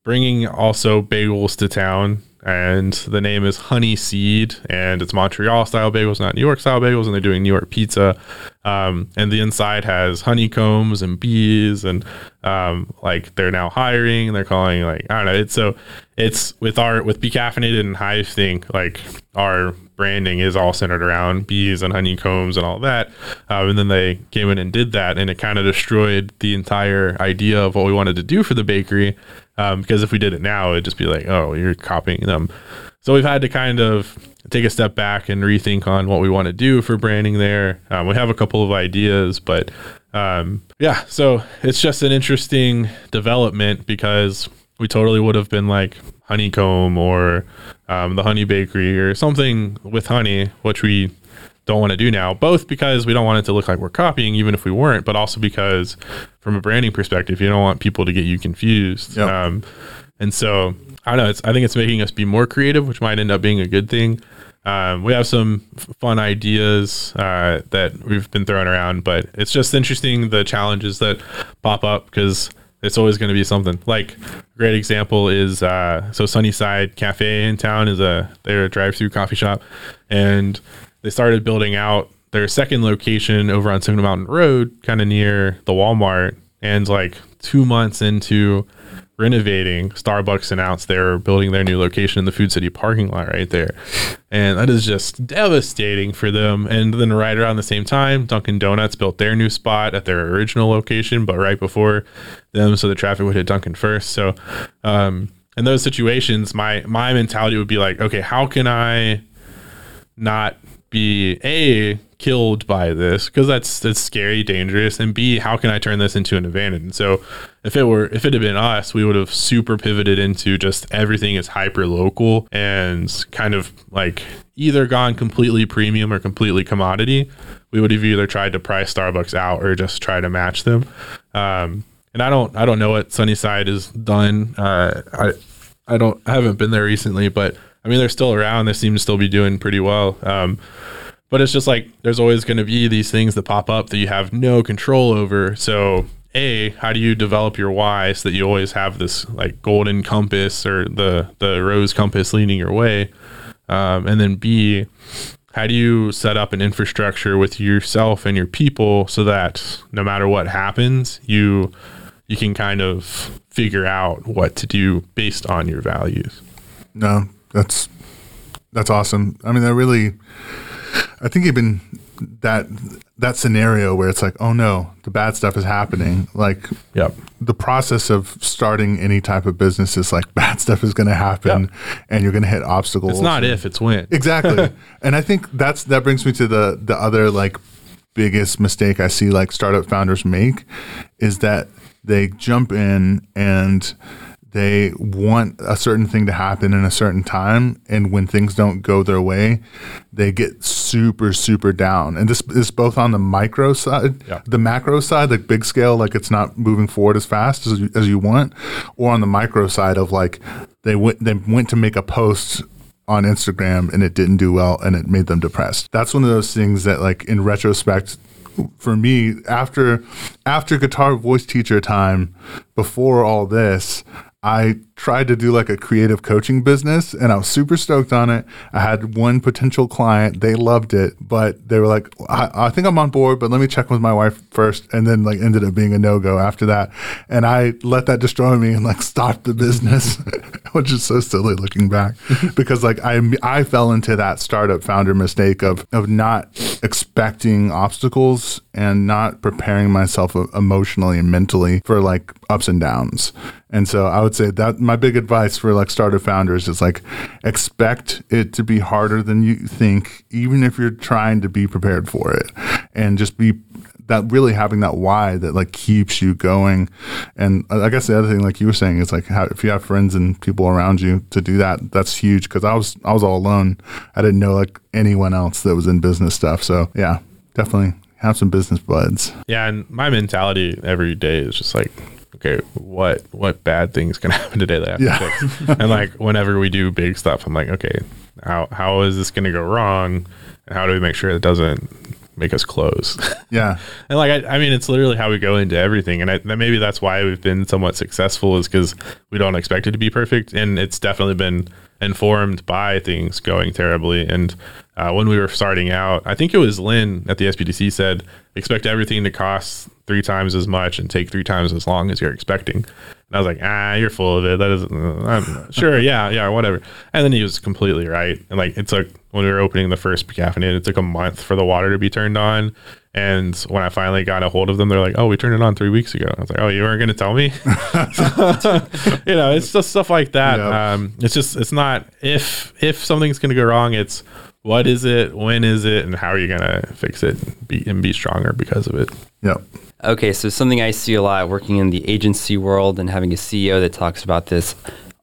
bringing also bagels to town and the name is Honey Seed, and it's Montreal style bagels, not New York style bagels, and they're doing New York pizza. Um, and the inside has honeycombs and bees, and um, like they're now hiring. and They're calling like I don't know. It's so it's with our with Becaffeinated and Hive Think like our branding is all centered around bees and honeycombs and all that. Um, and then they came in and did that, and it kind of destroyed the entire idea of what we wanted to do for the bakery. Um, because if we did it now, it'd just be like, oh, you're copying them. So we've had to kind of take a step back and rethink on what we want to do for branding there. Um, we have a couple of ideas, but um, yeah, so it's just an interesting development because we totally would have been like honeycomb or um, the honey bakery or something with honey, which we don't want to do now, both because we don't want it to look like we're copying, even if we weren't, but also because from a branding perspective, you don't want people to get you confused. Yep. Um, and so I don't know. It's, I think it's making us be more creative, which might end up being a good thing. Um, we have some f- fun ideas uh, that we've been throwing around, but it's just interesting the challenges that pop up because it's always going to be something. Like a great example is uh, so Sunnyside Cafe in town is a they're a drive-through coffee shop, and they started building out their second location over on Signal Mountain Road, kind of near the Walmart. And like two months into renovating, Starbucks announced they're building their new location in the Food City parking lot right there. And that is just devastating for them. And then right around the same time, Dunkin' Donuts built their new spot at their original location, but right before them, so the traffic would hit Dunkin' first. So, um, in those situations, my my mentality would be like, okay, how can I not be a killed by this because that's that's scary, dangerous, and b how can I turn this into an advantage? And so, if it were if it had been us, we would have super pivoted into just everything is hyper local and kind of like either gone completely premium or completely commodity. We would have either tried to price Starbucks out or just try to match them. Um, and I don't I don't know what Sunnyside has done. Uh, I I don't I haven't been there recently, but I mean they're still around. They seem to still be doing pretty well. Um, but it's just like there's always going to be these things that pop up that you have no control over. So a how do you develop your why so that you always have this like golden compass or the the rose compass leading your way, um, and then b how do you set up an infrastructure with yourself and your people so that no matter what happens you you can kind of figure out what to do based on your values No, that's that's awesome. I mean, that really, I think even that that scenario where it's like, oh no, the bad stuff is happening. Like yep the process of starting any type of business is like bad stuff is going to happen, and you're going to hit obstacles. it's not if it's when exactly and i think that's that brings me to the the other like biggest mistake i see like startup founders make is that they jump in and they want a certain thing to happen in a certain time and when things don't go their way they get super super down and this is both on the micro side Yeah. the macro side like big scale like it's not moving forward as fast as you, as you want or on the micro side of like they went they went to make a post on Instagram and it didn't do well and it made them depressed. That's one of those things that like in retrospect for me after after guitar voice teacher time before all this I tried to do like a creative coaching business and I was super stoked on it. I had one potential client, they loved it, but they were like, I, I think I'm on board, but let me check with my wife first. And then like ended up being a no go after that. And I let that destroy me and like stopped the business, which is so silly looking back because like I, I fell into that startup founder mistake of, of not expecting obstacles and not preparing myself e, emotionally and mentally for like ups and downs. And so I would say that my big advice for like startup founders is like expect it to be harder than you think, even if you're trying to be prepared for it. And just be that really having that why that like keeps you going. And uh, I guess the other thing, like you were saying, is like how, if you have friends and people around you to do that, that's huge. Because I was I was all alone. I didn't know like anyone else that was in business stuff. So yeah, definitely have some business buds. Yeah, and my mentality every day is just like, okay, what what bad things can happen today that I have Yeah. to fix? and like whenever we do big stuff, I'm like, okay, how how is this going to go wrong? And how do we make sure it doesn't make us close? Yeah, and like I, I mean, it's literally how we go into everything, and I, that maybe that's why we've been somewhat successful is because we don't expect it to be perfect, and it's definitely been informed by things going terribly. And uh, when we were starting out, I think it was Lynn at the SBDC said, expect everything to cost three times as much and take three times as long as you're expecting. And I was like, ah, you're full of it. That isn't, uh, I'm, sure, yeah, yeah, whatever. And then he was completely right. And like, it took, when we were opening the first caffeinated, it took a month for the water to be turned on. And when I finally got a hold of them, they're like, oh, we turned it on three weeks ago. I was like, oh, you weren't going to tell me? you know, it's just stuff like that. Yeah. Um, it's just, it's not, if, if something's going to go wrong, it's, what is it? When is it? And how are you going to fix it be, and be stronger because of it? yep, Okay, so something I see a lot working in the agency world and having a CEO that talks about this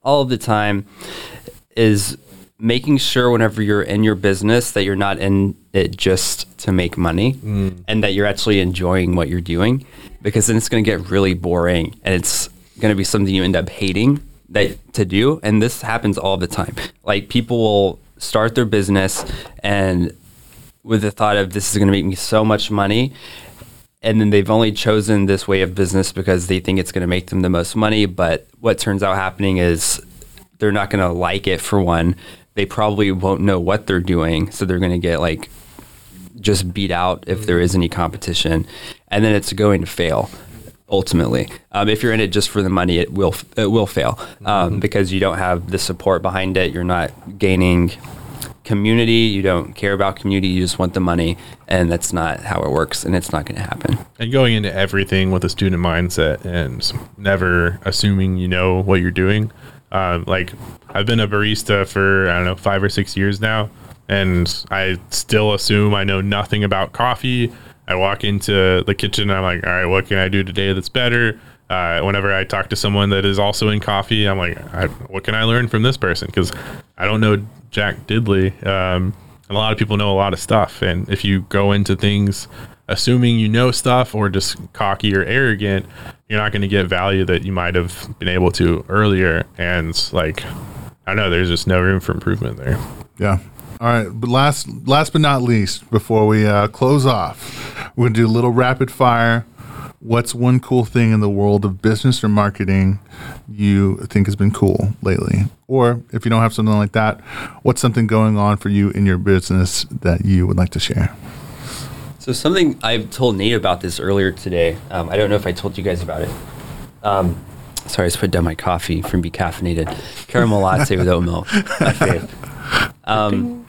all of the time is making sure whenever you're in your business that you're not in it just to make money mm. and that you're actually enjoying what you're doing because then it's going to get really boring and it's going to be something you end up hating that to do and this happens all the time. Like people will start their business and with the thought of this is going to make me so much money and then they've only chosen this way of business because they think it's going to make them the most money but what turns out happening is they're not going to like it for one. They probably won't know what they're doing so they're going to get like just beat out if there is any competition and then it's going to fail ultimately um, if you're in it just for the money it will it will fail um, because you don't have the support behind it you're not gaining community you don't care about community you just want the money and that's not how it works and it's not going to happen and going into everything with a student mindset and never assuming you know what you're doing. Um, like I've been a barista for I don't know five or six years now, and I still assume I know nothing about coffee. I walk into the kitchen, and I'm like, all right, what can I do today that's better? Uh, whenever I talk to someone that is also in coffee, I'm like, what can I learn from this person? Because I don't know Jack Diddley. Um, and a lot of people know a lot of stuff. And if you go into things assuming you know stuff or just cocky or arrogant, you're not going to get value that you might have been able to earlier. And like, I know, there's just no room for improvement there. yeah. All right, but last last but not least, before we uh, close off, we're gonna do a little rapid fire. What's one cool thing in the world of business or marketing you think has been cool lately? Or if you don't have something like that, what's something going on for you in your business that you would like to share? So something I've told Nate about this earlier today. Um, I don't know if I told you guys about it. Um, sorry, I just put down my coffee from Be Caffeinated. Caramel latte with oat milk. My fave. Um,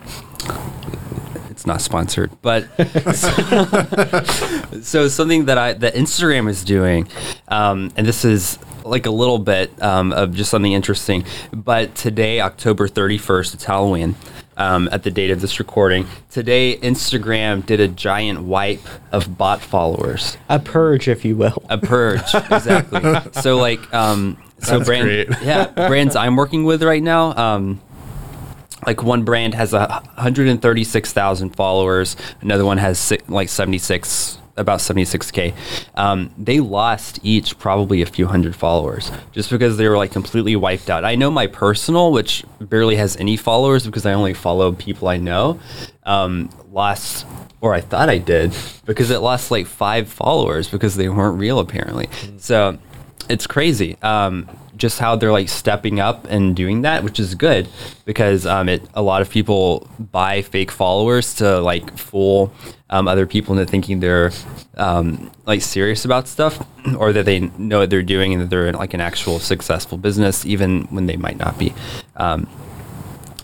it's not sponsored, but so something that I that Instagram is doing, um, and this is like a little bit um, of just something interesting. But today, October thirty first, it's Halloween. Um, at the date of this recording, today Instagram did a giant wipe of bot followers, A purge, if you will. a purge, exactly. So like, um, so That's brand, great. yeah, brands I'm working with right now. Um, like one brand has a 136,000 followers, another one has like 76, about 76k. Um, they lost each probably a few hundred followers just because they were like completely wiped out. I know my personal, which barely has any followers because I only follow people I know, um, lost. Or I thought I did because it lost like five followers because they weren't real apparently. So it's crazy um, just how they're like stepping up and doing that which is good because um, it a lot of people buy fake followers to like fool um, other people into thinking they're um, like serious about stuff or that they know what they're doing and that they're in, like an actual successful business even when they might not be um,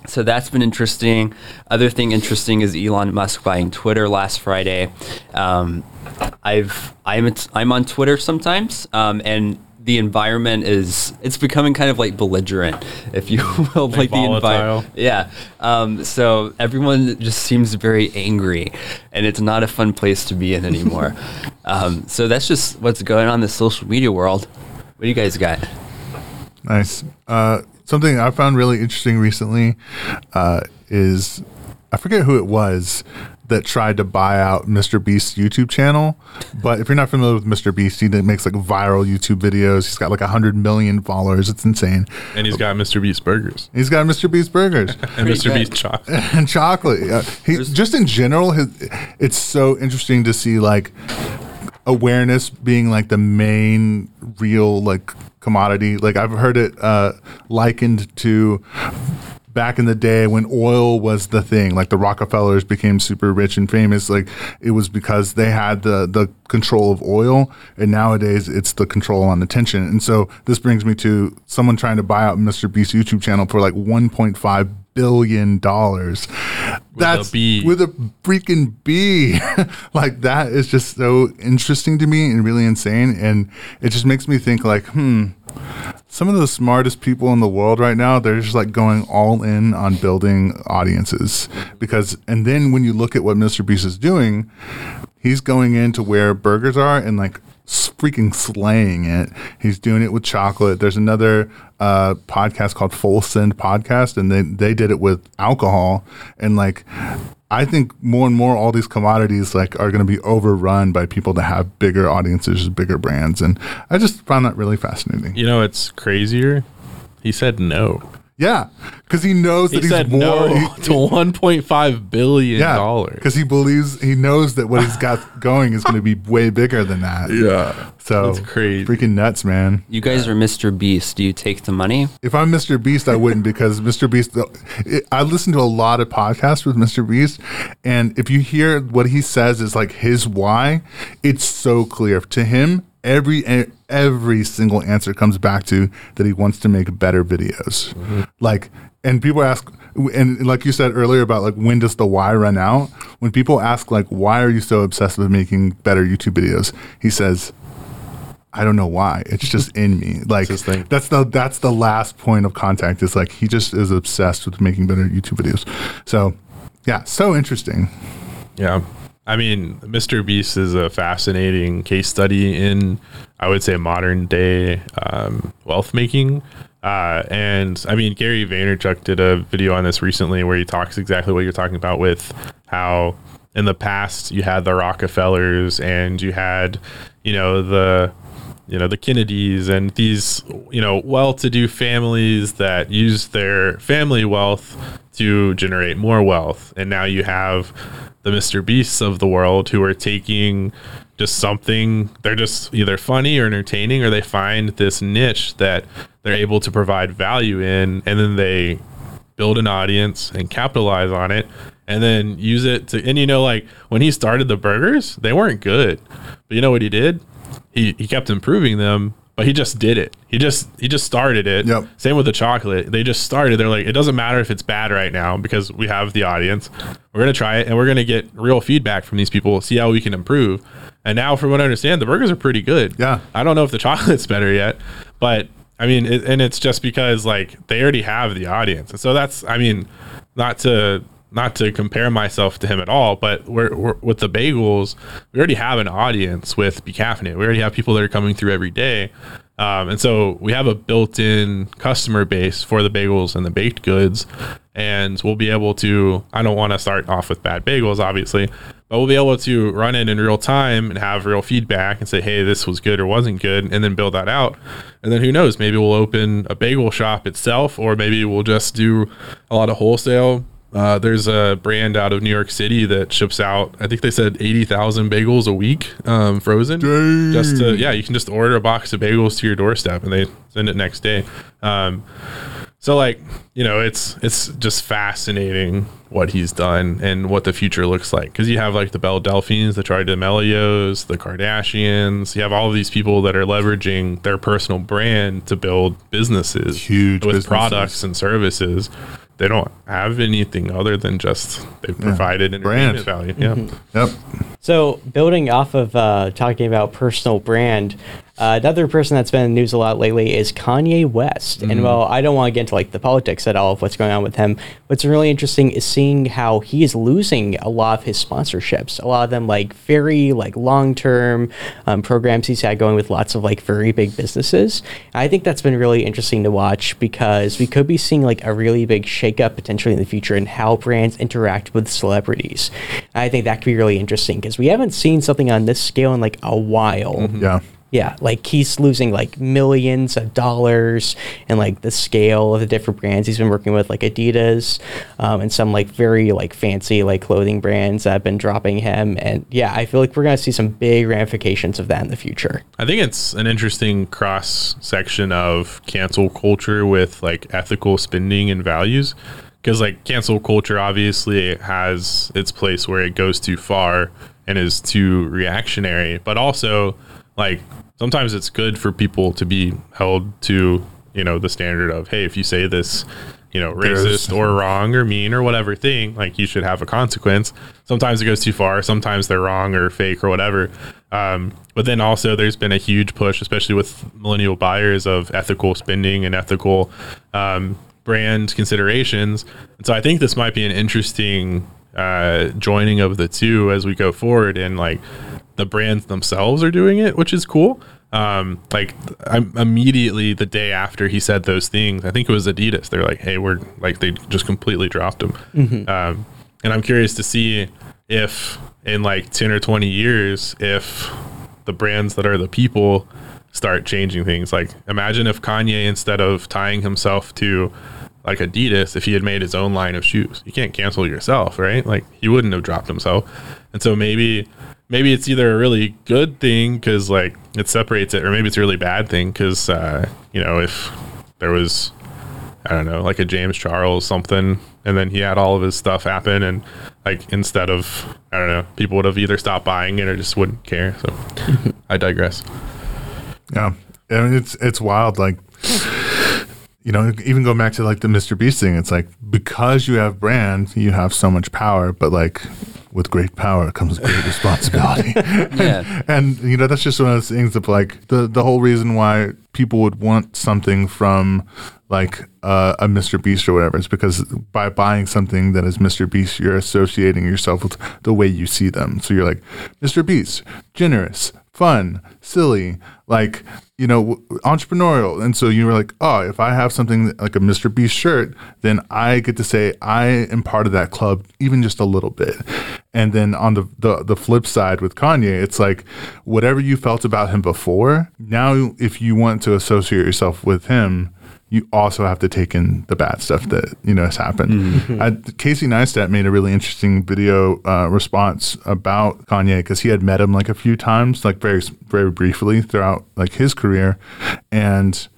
so that's been interesting. Other thing interesting is Elon Musk buying Twitter last Friday. Um, I've I'm I'm on Twitter sometimes, um, and the environment is it's becoming kind of like belligerent, if you will, like, the environment. Yeah. Um, so everyone just seems very angry, and it's not a fun place to be in anymore. um, so that's just what's going on in the social media world. What do you guys got? Nice. Uh, something I found really interesting recently uh, is I forget who it was that tried to buy out Mr. Beast's YouTube channel. But if you're not familiar with Mr. Beast, he makes like viral YouTube videos. He's got like 100 million followers. It's insane. And he's got Mr. Beast burgers He's got Mr. Beast burgers. and Mr. Beast chocolate. and chocolate. Yeah. He, just in general, his, it's so interesting to see like awareness being like the main real like commodity. Like I've heard it uh, likened to back in the day when oil was the thing like the rockefellers became super rich and famous like it was because they had the the control of oil and nowadays it's the control on attention and so this brings me to someone trying to buy out mr Beast's youtube channel for like 1.5 billion dollars. That's B. with a freaking b. Like that is just so interesting to me and really insane. And it just makes me think like hmm some of the smartest people in the world right now they're just like going all in on building audiences. Because and then when you look at what mr beast is doing he's going into where burgers are and like freaking slaying it he's doing it with chocolate there's another uh, podcast called full send podcast and they, they did it with alcohol and like I think more and more all these commodities like are going to be overrun by people that have bigger audiences, bigger brands, and I just found that really fascinating. You know, it's crazier. He said no. Yeah, because he knows He that he's said more. no he- to 1.5 billion dollars. yeah, because he believes he knows that what he's got going is going to be way bigger than that. Yeah, so that's crazy. freaking nuts, man. You guys are Mr. Beast. Do you take the money? If I'm Mr. Beast, I wouldn't because Mr. Beast. It, I listen to a lot of podcasts with Mr. Beast, and if you hear what he says is like his why, it's so clear to him. Every every single answer comes back to that he wants to make better videos. Mm-hmm. Like, and people ask, and like you said earlier about like when does the why run out? When people ask like why are you so obsessed with making better YouTube videos, he says. I don't know why. It's just in me. Like that's the that's the last point of contact. Is like he just is obsessed with making better YouTube videos. So yeah, so interesting. Yeah. I mean, Mr. Beast is a fascinating case study in, I would say, modern day um, wealth making. Uh, and I mean, Gary Vaynerchuk did a video on this recently where he talks exactly what you're talking about with how in the past you had the Rockefellers and you had, you know, the you know the Kennedys and these you know well-to-do families that use their family wealth to generate more wealth and now you have the Mr. Beasts of the world who are taking just something they're just either funny or entertaining or they find this niche that they're able to provide value in and then they build an audience and capitalize on it and then use it to and you know like when he started the burgers they weren't good but you know what he did he he kept improving them but he just did it. He just he just started it. Yep. same with the chocolate. They just started. They're like it doesn't matter if it's bad right now because we have the audience. We're gonna try it and we're gonna get real feedback from these people see how we can improve. And now from what i understand the burgers are pretty good. Yeah. i don't know if the chocolate's better yet but I mean, it, and it's just because like they already have the audience, and so that's I mean, not to not to compare myself to him at all, but we're, we're with the bagels, we already have an audience with Be Caffeinated. We already have people that are coming through every day, um, and so we have a built-in customer base for the bagels and the baked goods, and we'll be able to. I don't want to start off with bad bagels, obviously, but we'll be able to run it in real time and have real feedback and say, hey, this was good or wasn't good, and then build that out. And then who knows? Maybe we'll open a bagel shop itself, or maybe we'll just do a lot of wholesale. Uh, there's a brand out of New York City that ships out. I think they said eighty thousand bagels a week, um, frozen. Dang. Just to yeah, you can just order a box of bagels to your doorstep, and they send it next day. Um, so like, you know, it's it's just fascinating what he's done and what the future looks like. Because you have like the Belle Delphines, the Charli D'Amelios, the Kardashians. You have all of these people that are leveraging their personal brand to build businesses, Huge with businesses. products and services. They don't have anything other than just they've provided entertainment Brand. value. Yeah. Yep. So, building off of uh, talking about personal brand, Uh, another person that's been in the news a lot lately is Kanye West. And well, I don't want to get into like the politics at all of what's going on with him. What's really interesting is seeing how he is losing a lot of his sponsorships. A lot of them like very like long term um, programs he's had going with lots of like very big businesses. I think that's been really interesting to watch because we could be seeing like a really big shakeup potentially in the future in how brands interact with celebrities. I think that could be really interesting because we haven't seen something on this scale in like a while. Yeah. Yeah, like he's losing like millions of dollars and like the scale of the different brands he's been working with, like Adidas, um, and some like very like fancy like clothing brands that have been dropping him. And yeah, I feel like we're gonna see some big ramifications of that in the future. I think it's an interesting cross section of cancel culture with like ethical spending and values. Because like cancel culture obviously has its place where it goes too far and is too reactionary, but also like sometimes it's good for people to be held to you know the standard of hey if you say this you know racist or wrong or mean or whatever thing like you should have a consequence. Sometimes it goes too far. Sometimes they're wrong or fake or whatever. Um, but then also there's been a huge push especially with millennial buyers of ethical spending and ethical um, brand considerations. And so i think this might be an interesting uh, joining of the two as we go forward and like the brands themselves are doing it which is cool um, like I'm immediately the day after he said those things, I think it was Adidas. They're like, "Hey, we're like they just completely dropped him." Um, and I'm curious to see if in like ten or twenty years, if the brands that are the people start changing things. Like, imagine if Kanye, instead of tying himself to like Adidas, if he had made his own line of shoes, you can't cancel yourself, right? Like, he wouldn't have dropped himself. And so maybe maybe it's either a really good thing because like it separates it, or maybe it's a really bad thing because uh, you know if there was I don't know like a James Charles something, and then he had all of his stuff happen, and like instead of I don't know, people would have either stopped buying it or just wouldn't care. So I digress. Yeah, and it's it's wild. Like, you know, even going back to like the Mr. Beast thing, it's like because you have brand, you have so much power, but like with great power comes great responsibility. Yeah. and you know that's just one of those things of like the the whole reason why people would want something from like uh, a Mr. Beast or whatever is because by buying something that is Mr. Beast, you're associating yourself with the way you see them. So you're like Mr. Beast, generous, fun, silly, like you know, entrepreneurial. And so you were like, oh, if I have something like a Mr. Beast shirt, then I get to say I am part of that club, even just a little bit. And then on the, the the flip side with Kanye, it's like whatever you felt about him before, now if you want to associate yourself with him, you also have to take in the bad stuff that you know has happened. I, Casey Neistat made a really interesting video uh, response about Kanye because he had met him like a few times, like very very briefly throughout like his career, and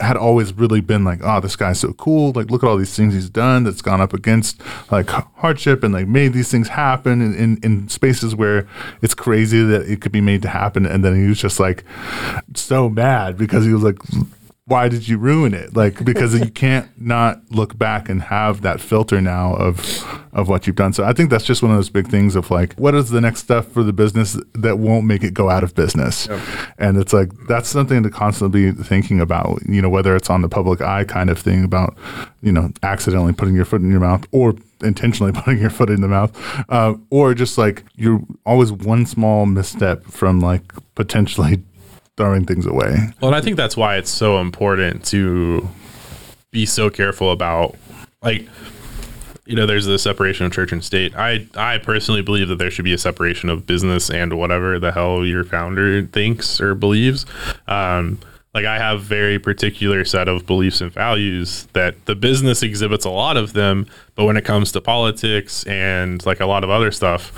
had always really been like, oh, this guy's so cool. Like, look at all these things he's done that's gone up against like hardship and like made these things happen in, in, in spaces where it's crazy that it could be made to happen. And then he was just like so mad because he was like, why did you ruin it? Like, because you can't not look back and have that filter now of of what you've done. So I think that's just one of those big things of like, what is the next step for the business that won't make it go out of business? And it's like that's something to constantly be thinking about. You know, whether it's on the public eye kind of thing about, you know, accidentally putting your foot in your mouth or intentionally putting your foot in the mouth, uh, or just like you're always one small misstep from like potentially throwing things away. Well, and I think that's why it's so important to be so careful about like you know there's the separation of church and state. I I personally believe that there should be a separation of business and whatever the hell your founder thinks or believes. Um like I have very particular set of beliefs and values that the business exhibits a lot of them, but when it comes to politics and like a lot of other stuff,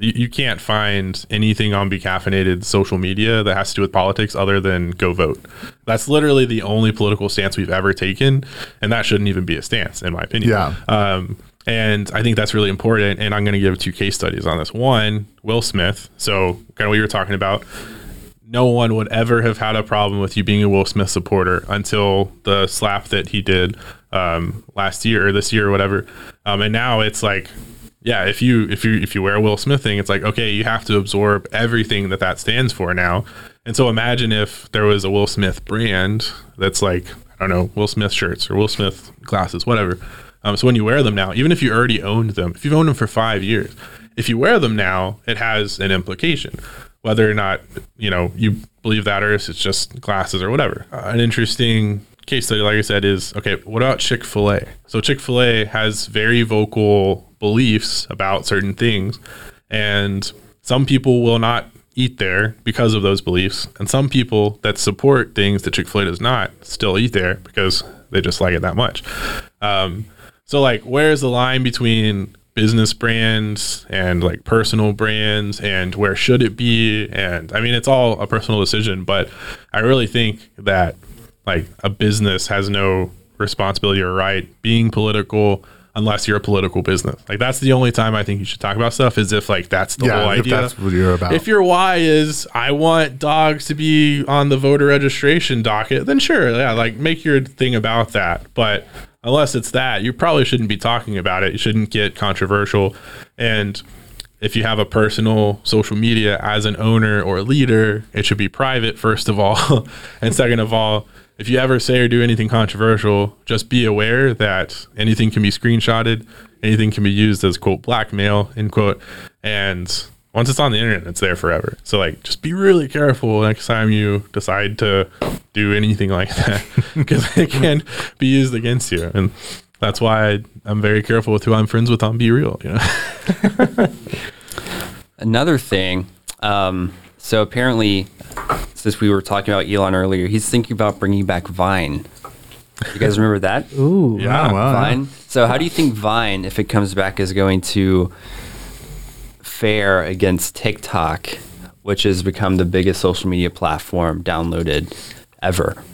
you, you can't find anything on becaffeinated social media that has to do with politics other than go vote. That's literally the only political stance we've ever taken, and that shouldn't even be a stance, in my opinion. Yeah. Um, and I think that's really important. And I'm going to give two case studies on this. One, Will Smith. So, kind of what you were talking about. No one would ever have had a problem with you being a Will Smith supporter until the slap that he did um, last year or this year or whatever. Um, and now it's like, yeah, if you if you if you wear a Will Smith thing, it's like okay, you have to absorb everything that that stands for now. And so imagine if there was a Will Smith brand that's like, I don't know, Will Smith shirts or Will Smith glasses, whatever. Um, so when you wear them now, even if you already owned them, if you've owned them for five years, if you wear them now, it has an implication, whether or not you know you believe that or if it's just glasses or whatever. Uh, an interesting case study, like I said, is okay. What about Chick Fil A? So Chick Fil A has very vocal beliefs about certain things, and some people will not eat there because of those beliefs, and some people that support things that Chick Fil A does not still eat there because they just like it that much. Um, so like, where's the line between business brands and like personal brands and where should it be? And I mean, it's all a personal decision, but I really think that like a business has no responsibility or right being political unless you're a political business. Like that's the only time I think you should talk about stuff is if like that's the Yeah, whole if idea. that's what you're about. If your why is I want dogs to be on the voter registration docket, then sure, yeah, like make your thing about that. But unless it's that, you probably shouldn't be talking about it. You shouldn't get controversial. And if you have a personal social media as an owner or leader, it should be private, first of all. and second of all, if you ever say or do anything controversial, just be aware that anything can be screenshotted, anything can be used as quote blackmail, end quote. And once it's on the internet, it's there forever. So like just be really careful next time you decide to do anything like that because it can be used against you. And that's why I'm very careful with who I'm friends with on Be Real, you know. Another thing, um, so apparently, since we were talking about Elon earlier, he's thinking about bringing back Vine. You guys remember that? Ooh. Yeah, Oh, wow, yeah. Vine. So, how do you think Vine, if it comes back, is going to fare against TikTok, which has become the biggest social media platform downloaded ever?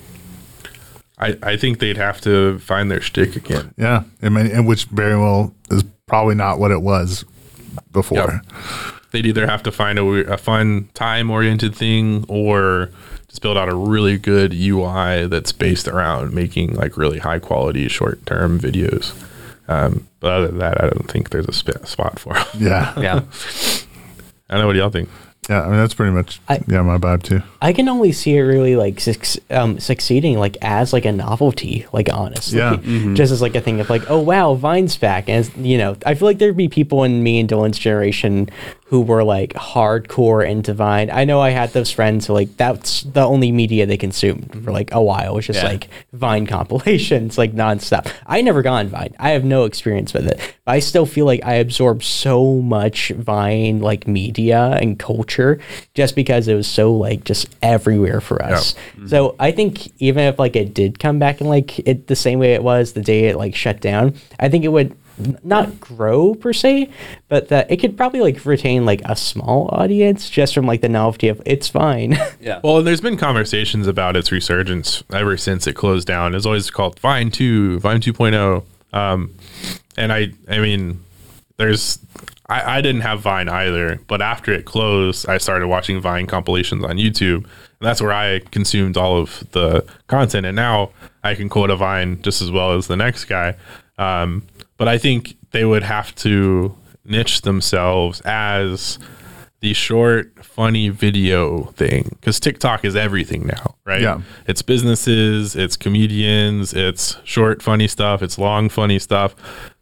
I, I think they'd have to find their shtick again. Yeah, I mean, and which very well is probably not what it was before. Yep. They'd either have to find a, a fun time oriented thing or just build out a really good UI that's based around making like really high quality short term videos. Um, but other than that, I don't think there's a sp- spot for Yeah, yeah. Yeah. I don't know what do y'all think. Yeah, I mean, that's pretty much I- yeah my vibe too. I can only see it really like suc- um, succeeding like as like a novelty, like honestly, Yeah. just as like a thing of like, oh wow, Vine's back, and you know, I feel like there'd be people in me and Dylan's generation who were like hardcore into Vine. I know I had those friends who like that's the only media they consumed for like a while. Was just Yeah. like Vine compilations, like nonstop. I never got on Vine. I have no experience with it. But I still feel like I absorbed so much Vine like media and culture just because it was so like just everywhere for us. Mm-hmm. So I think even if like it did come back and like it the same way it was the day it like shut down, I think it would not grow per se, but that it could probably like retain like a small audience just from like the novelty of it's fine. Yeah. Well, and there's been conversations about its resurgence ever since it closed down. It's always called Vine 2, Vine 2.0. Um, and I, I mean, there's, I, I didn't have Vine either, but after it closed, I started watching Vine compilations on YouTube. And that's where I consumed all of the content. And now I can quote a Vine just as well as the next guy. Um, but I think they would have to niche themselves as the short, funny video thing because TikTok is everything now, right? Yeah. It's businesses, it's comedians, it's short, funny stuff, it's long, funny stuff.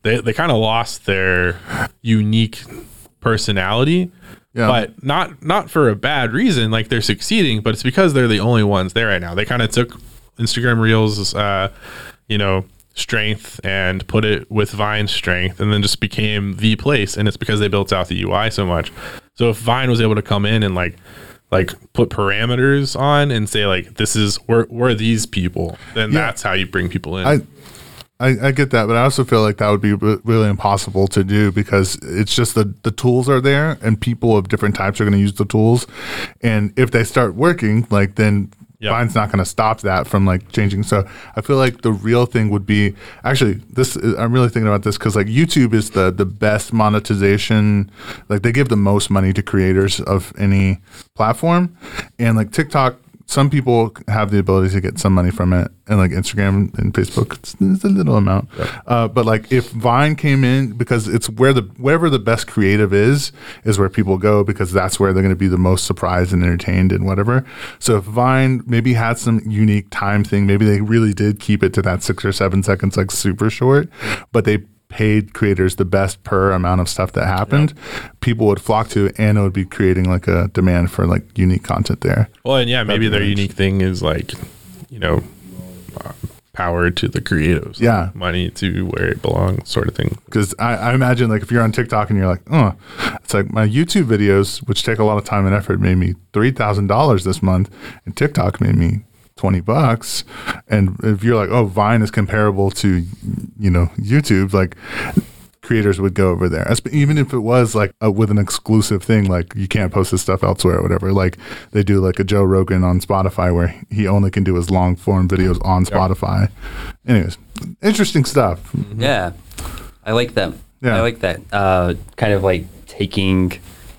They, they kind of lost their unique personality, Yeah. but not not for a bad reason. Like they're succeeding, but it's because they're the only ones there right now. They kind of took Instagram Reels, uh, you know, strength and put it with Vine's strength, and then just became the place. And it's because they built out the UI so much. So if Vine was able to come in and like like put parameters on and say like this is we're we're these people, then Yeah. that's how you bring people in. I, I, I get that, but I also feel like that would be really impossible to do because it's just the, the tools are there and people of different types are going to use the tools. And if they start working, like then Yep. Vine's not going to stop that from like changing. So I feel like the real thing would be actually this. Is, I'm really thinking about this because like YouTube is the the best monetization. Like they give the most money to creators of any platform, and like TikTok some people have the ability to get some money from it, and like Instagram and Facebook, it's, it's a little amount. Uh, but like if Vine came in, because it's where the wherever the best creative is, is where people go because that's where they're going to be the most surprised and entertained and whatever. So if Vine maybe had some unique time thing, maybe they really did keep it to that six or seven seconds, like super short, but they paid creators the best per amount of stuff that happened, people would flock to it and it would be creating like a demand for like unique content there. Well, and yeah, maybe be their unique thing is like, you know, uh, power to the creatives. Yeah. Money to where it belongs, sort of thing. Because I, I imagine like if you're on TikTok and you're like, oh, it's like my YouTube videos, which take a lot of time and effort, made me three thousand dollars this month, and TikTok made me twenty bucks. And if you're like, oh, Vine is comparable to, you know, YouTube, like creators would go over there. Even if it was like a, with an exclusive thing, like you can't post this stuff elsewhere or whatever. Like they do like a Joe Rogan on Spotify where he only can do his long form videos on Spotify. Anyways, interesting stuff. Yeah, I like that. Yeah. I like that. Uh, kind of like taking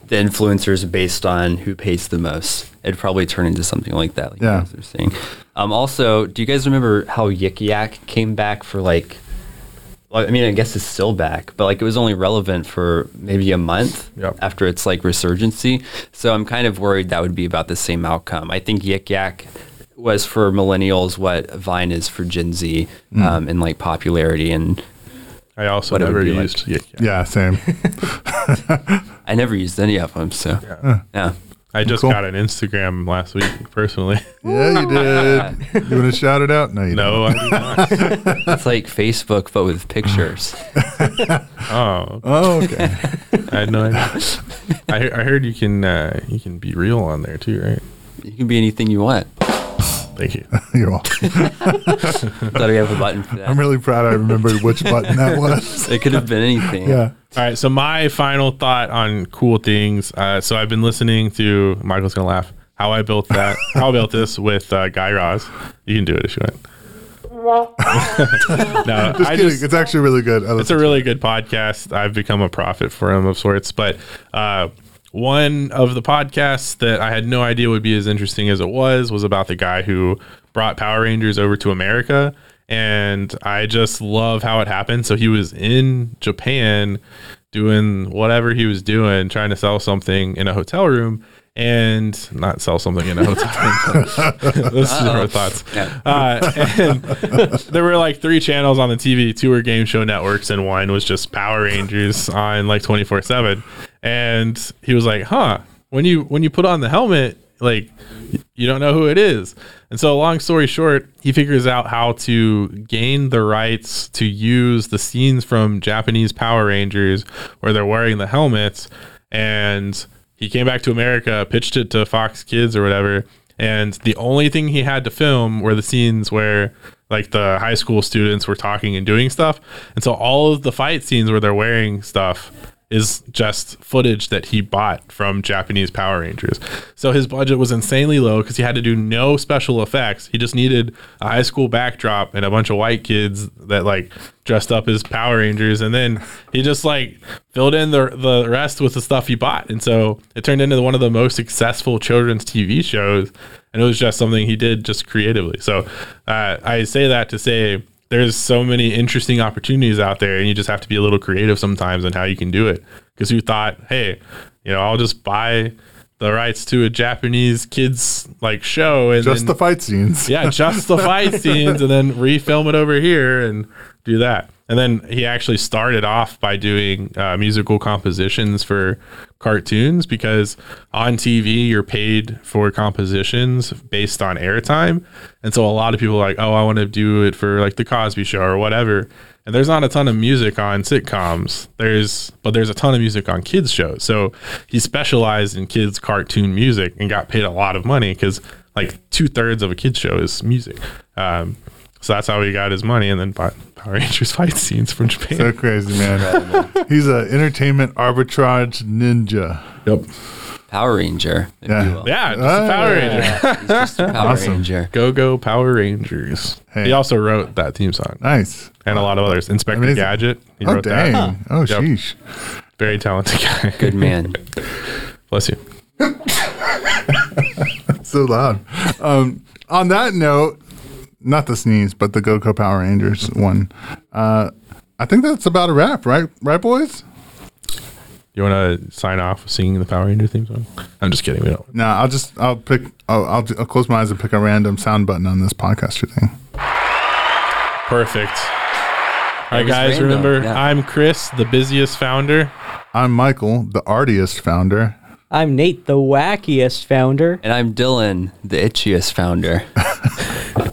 the influencers based on who pays the most. It'd probably turn into something like that. Like Yeah. you guys are saying. Um, also, do you guys remember how Yik Yak came back for like? Well, I mean, I guess it's still back, but like it was only relevant for maybe a month Yep. after its like resurgency. So I'm kind of worried that would be about the same outcome. I think Yik Yak was for millennials what Vine is for Gen Z um, in like popularity and I also What never be like. used. Yeah, Yeah, same. I never used any of them, so yeah. I just Cool. got an Instagram last week personally. Yeah, you did. You want to shout it out? No, you no, I did not. It's like Facebook but with pictures. Oh. Oh, okay. I had no idea. I, I heard you can uh, you can be real on there too, right? You can be anything you want. Thank you. You're welcome. Thought we have a button for that. I'm really proud I remembered which button that was. it could have been anything. Yeah. All right. So my final thought on cool things. Uh, so I've been listening to Michael's gonna laugh. How I built that. how I built this with uh, Guy Raz. You can do it if you want. no, Just I kidding. just it's actually really good. It's a really good podcast. I've become a prophet for him of sorts. But uh, one of the podcasts that I had no idea would be as interesting as it was was about the guy who brought Power Rangers over to America. And I just love how it happened. So he was in Japan doing whatever he was doing, trying to sell something in a hotel room. And not sell something in a hotel room. Those are our thoughts. Yeah. Uh, and there were like three channels on the TV. Two were game show networks, and one was just Power Rangers on like twenty four seven. And he was like, "Huh? When you when you put on the helmet, like you don't know who it is." And so, long story short, he figures out how to gain the rights to use the scenes from Japanese Power Rangers where they're wearing the helmets, and he came back to America, pitched it to Fox Kids or whatever, and the only thing he had to film were the scenes where like the high school students were talking and doing stuff. And so all of the fight scenes where they're wearing stuff is just footage that he bought from Japanese Power Rangers. So his budget was insanely low because he had to do no special effects. He just needed a high school backdrop and a bunch of white kids that like dressed up as Power Rangers, and then he just like filled in the the rest with the stuff he bought. And so it turned into one of the most successful children's TV shows. And it was just something he did just creatively. So uh, I say that to say there's so many interesting opportunities out there and you just have to be a little creative sometimes on how you can do it because who thought hey you know i'll just buy the rights to a japanese kids like show and Just the fight scenes. yeah just the fight scenes and then refilm it over here and do that and then he actually started off by doing uh, musical compositions for cartoons because on TV you're paid for compositions based on airtime. And so a lot of people are like, oh, I want to do it for like the Cosby show or whatever. And there's not a ton of music on sitcoms. There's but there's a ton of music on kids shows. So he specialized in kids cartoon music and got paid a lot of money because like two thirds of a kids show is music. Um, so that's how he got his money and then bought Power Rangers fight scenes from Japan. So crazy, man. He's an entertainment arbitrage ninja. yep. Power Ranger. Yeah. Yeah, just a Power Ranger. Yeah, he's just a Power Awesome. Ranger. Go Go Power Rangers. Hey. He also wrote that theme song Nice. and a lot of others. Inspector Amazing. Gadget. He Oh, wrote dang. that. Oh, Yep. sheesh. Very talented guy. Good man. Bless you. so loud. Um, on that note, not the sneeze, but the Go Go Power Rangers one. Uh, I think that's about a wrap, right? Right, boys? You want to sign off singing the Power Ranger theme song? I'm just kidding. We don't. No, I'll just I'll pick. I'll, I'll, I'll close my eyes and pick a random sound button on this podcaster thing. Perfect. All right, guys. random, Remember, yeah. I'm Chris, the busiest founder. I'm Michael, the artiest founder. I'm Nate, the wackiest founder. And I'm Dylan, the itchiest founder.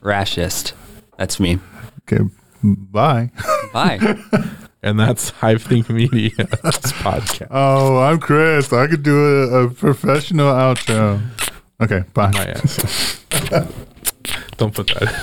Rashest. That's me. Okay, bye. Bye. And that's Hive Think Media this podcast. Oh, I'm Chris. I could do a, a professional outro. Okay, bye. My ass. Don't put that.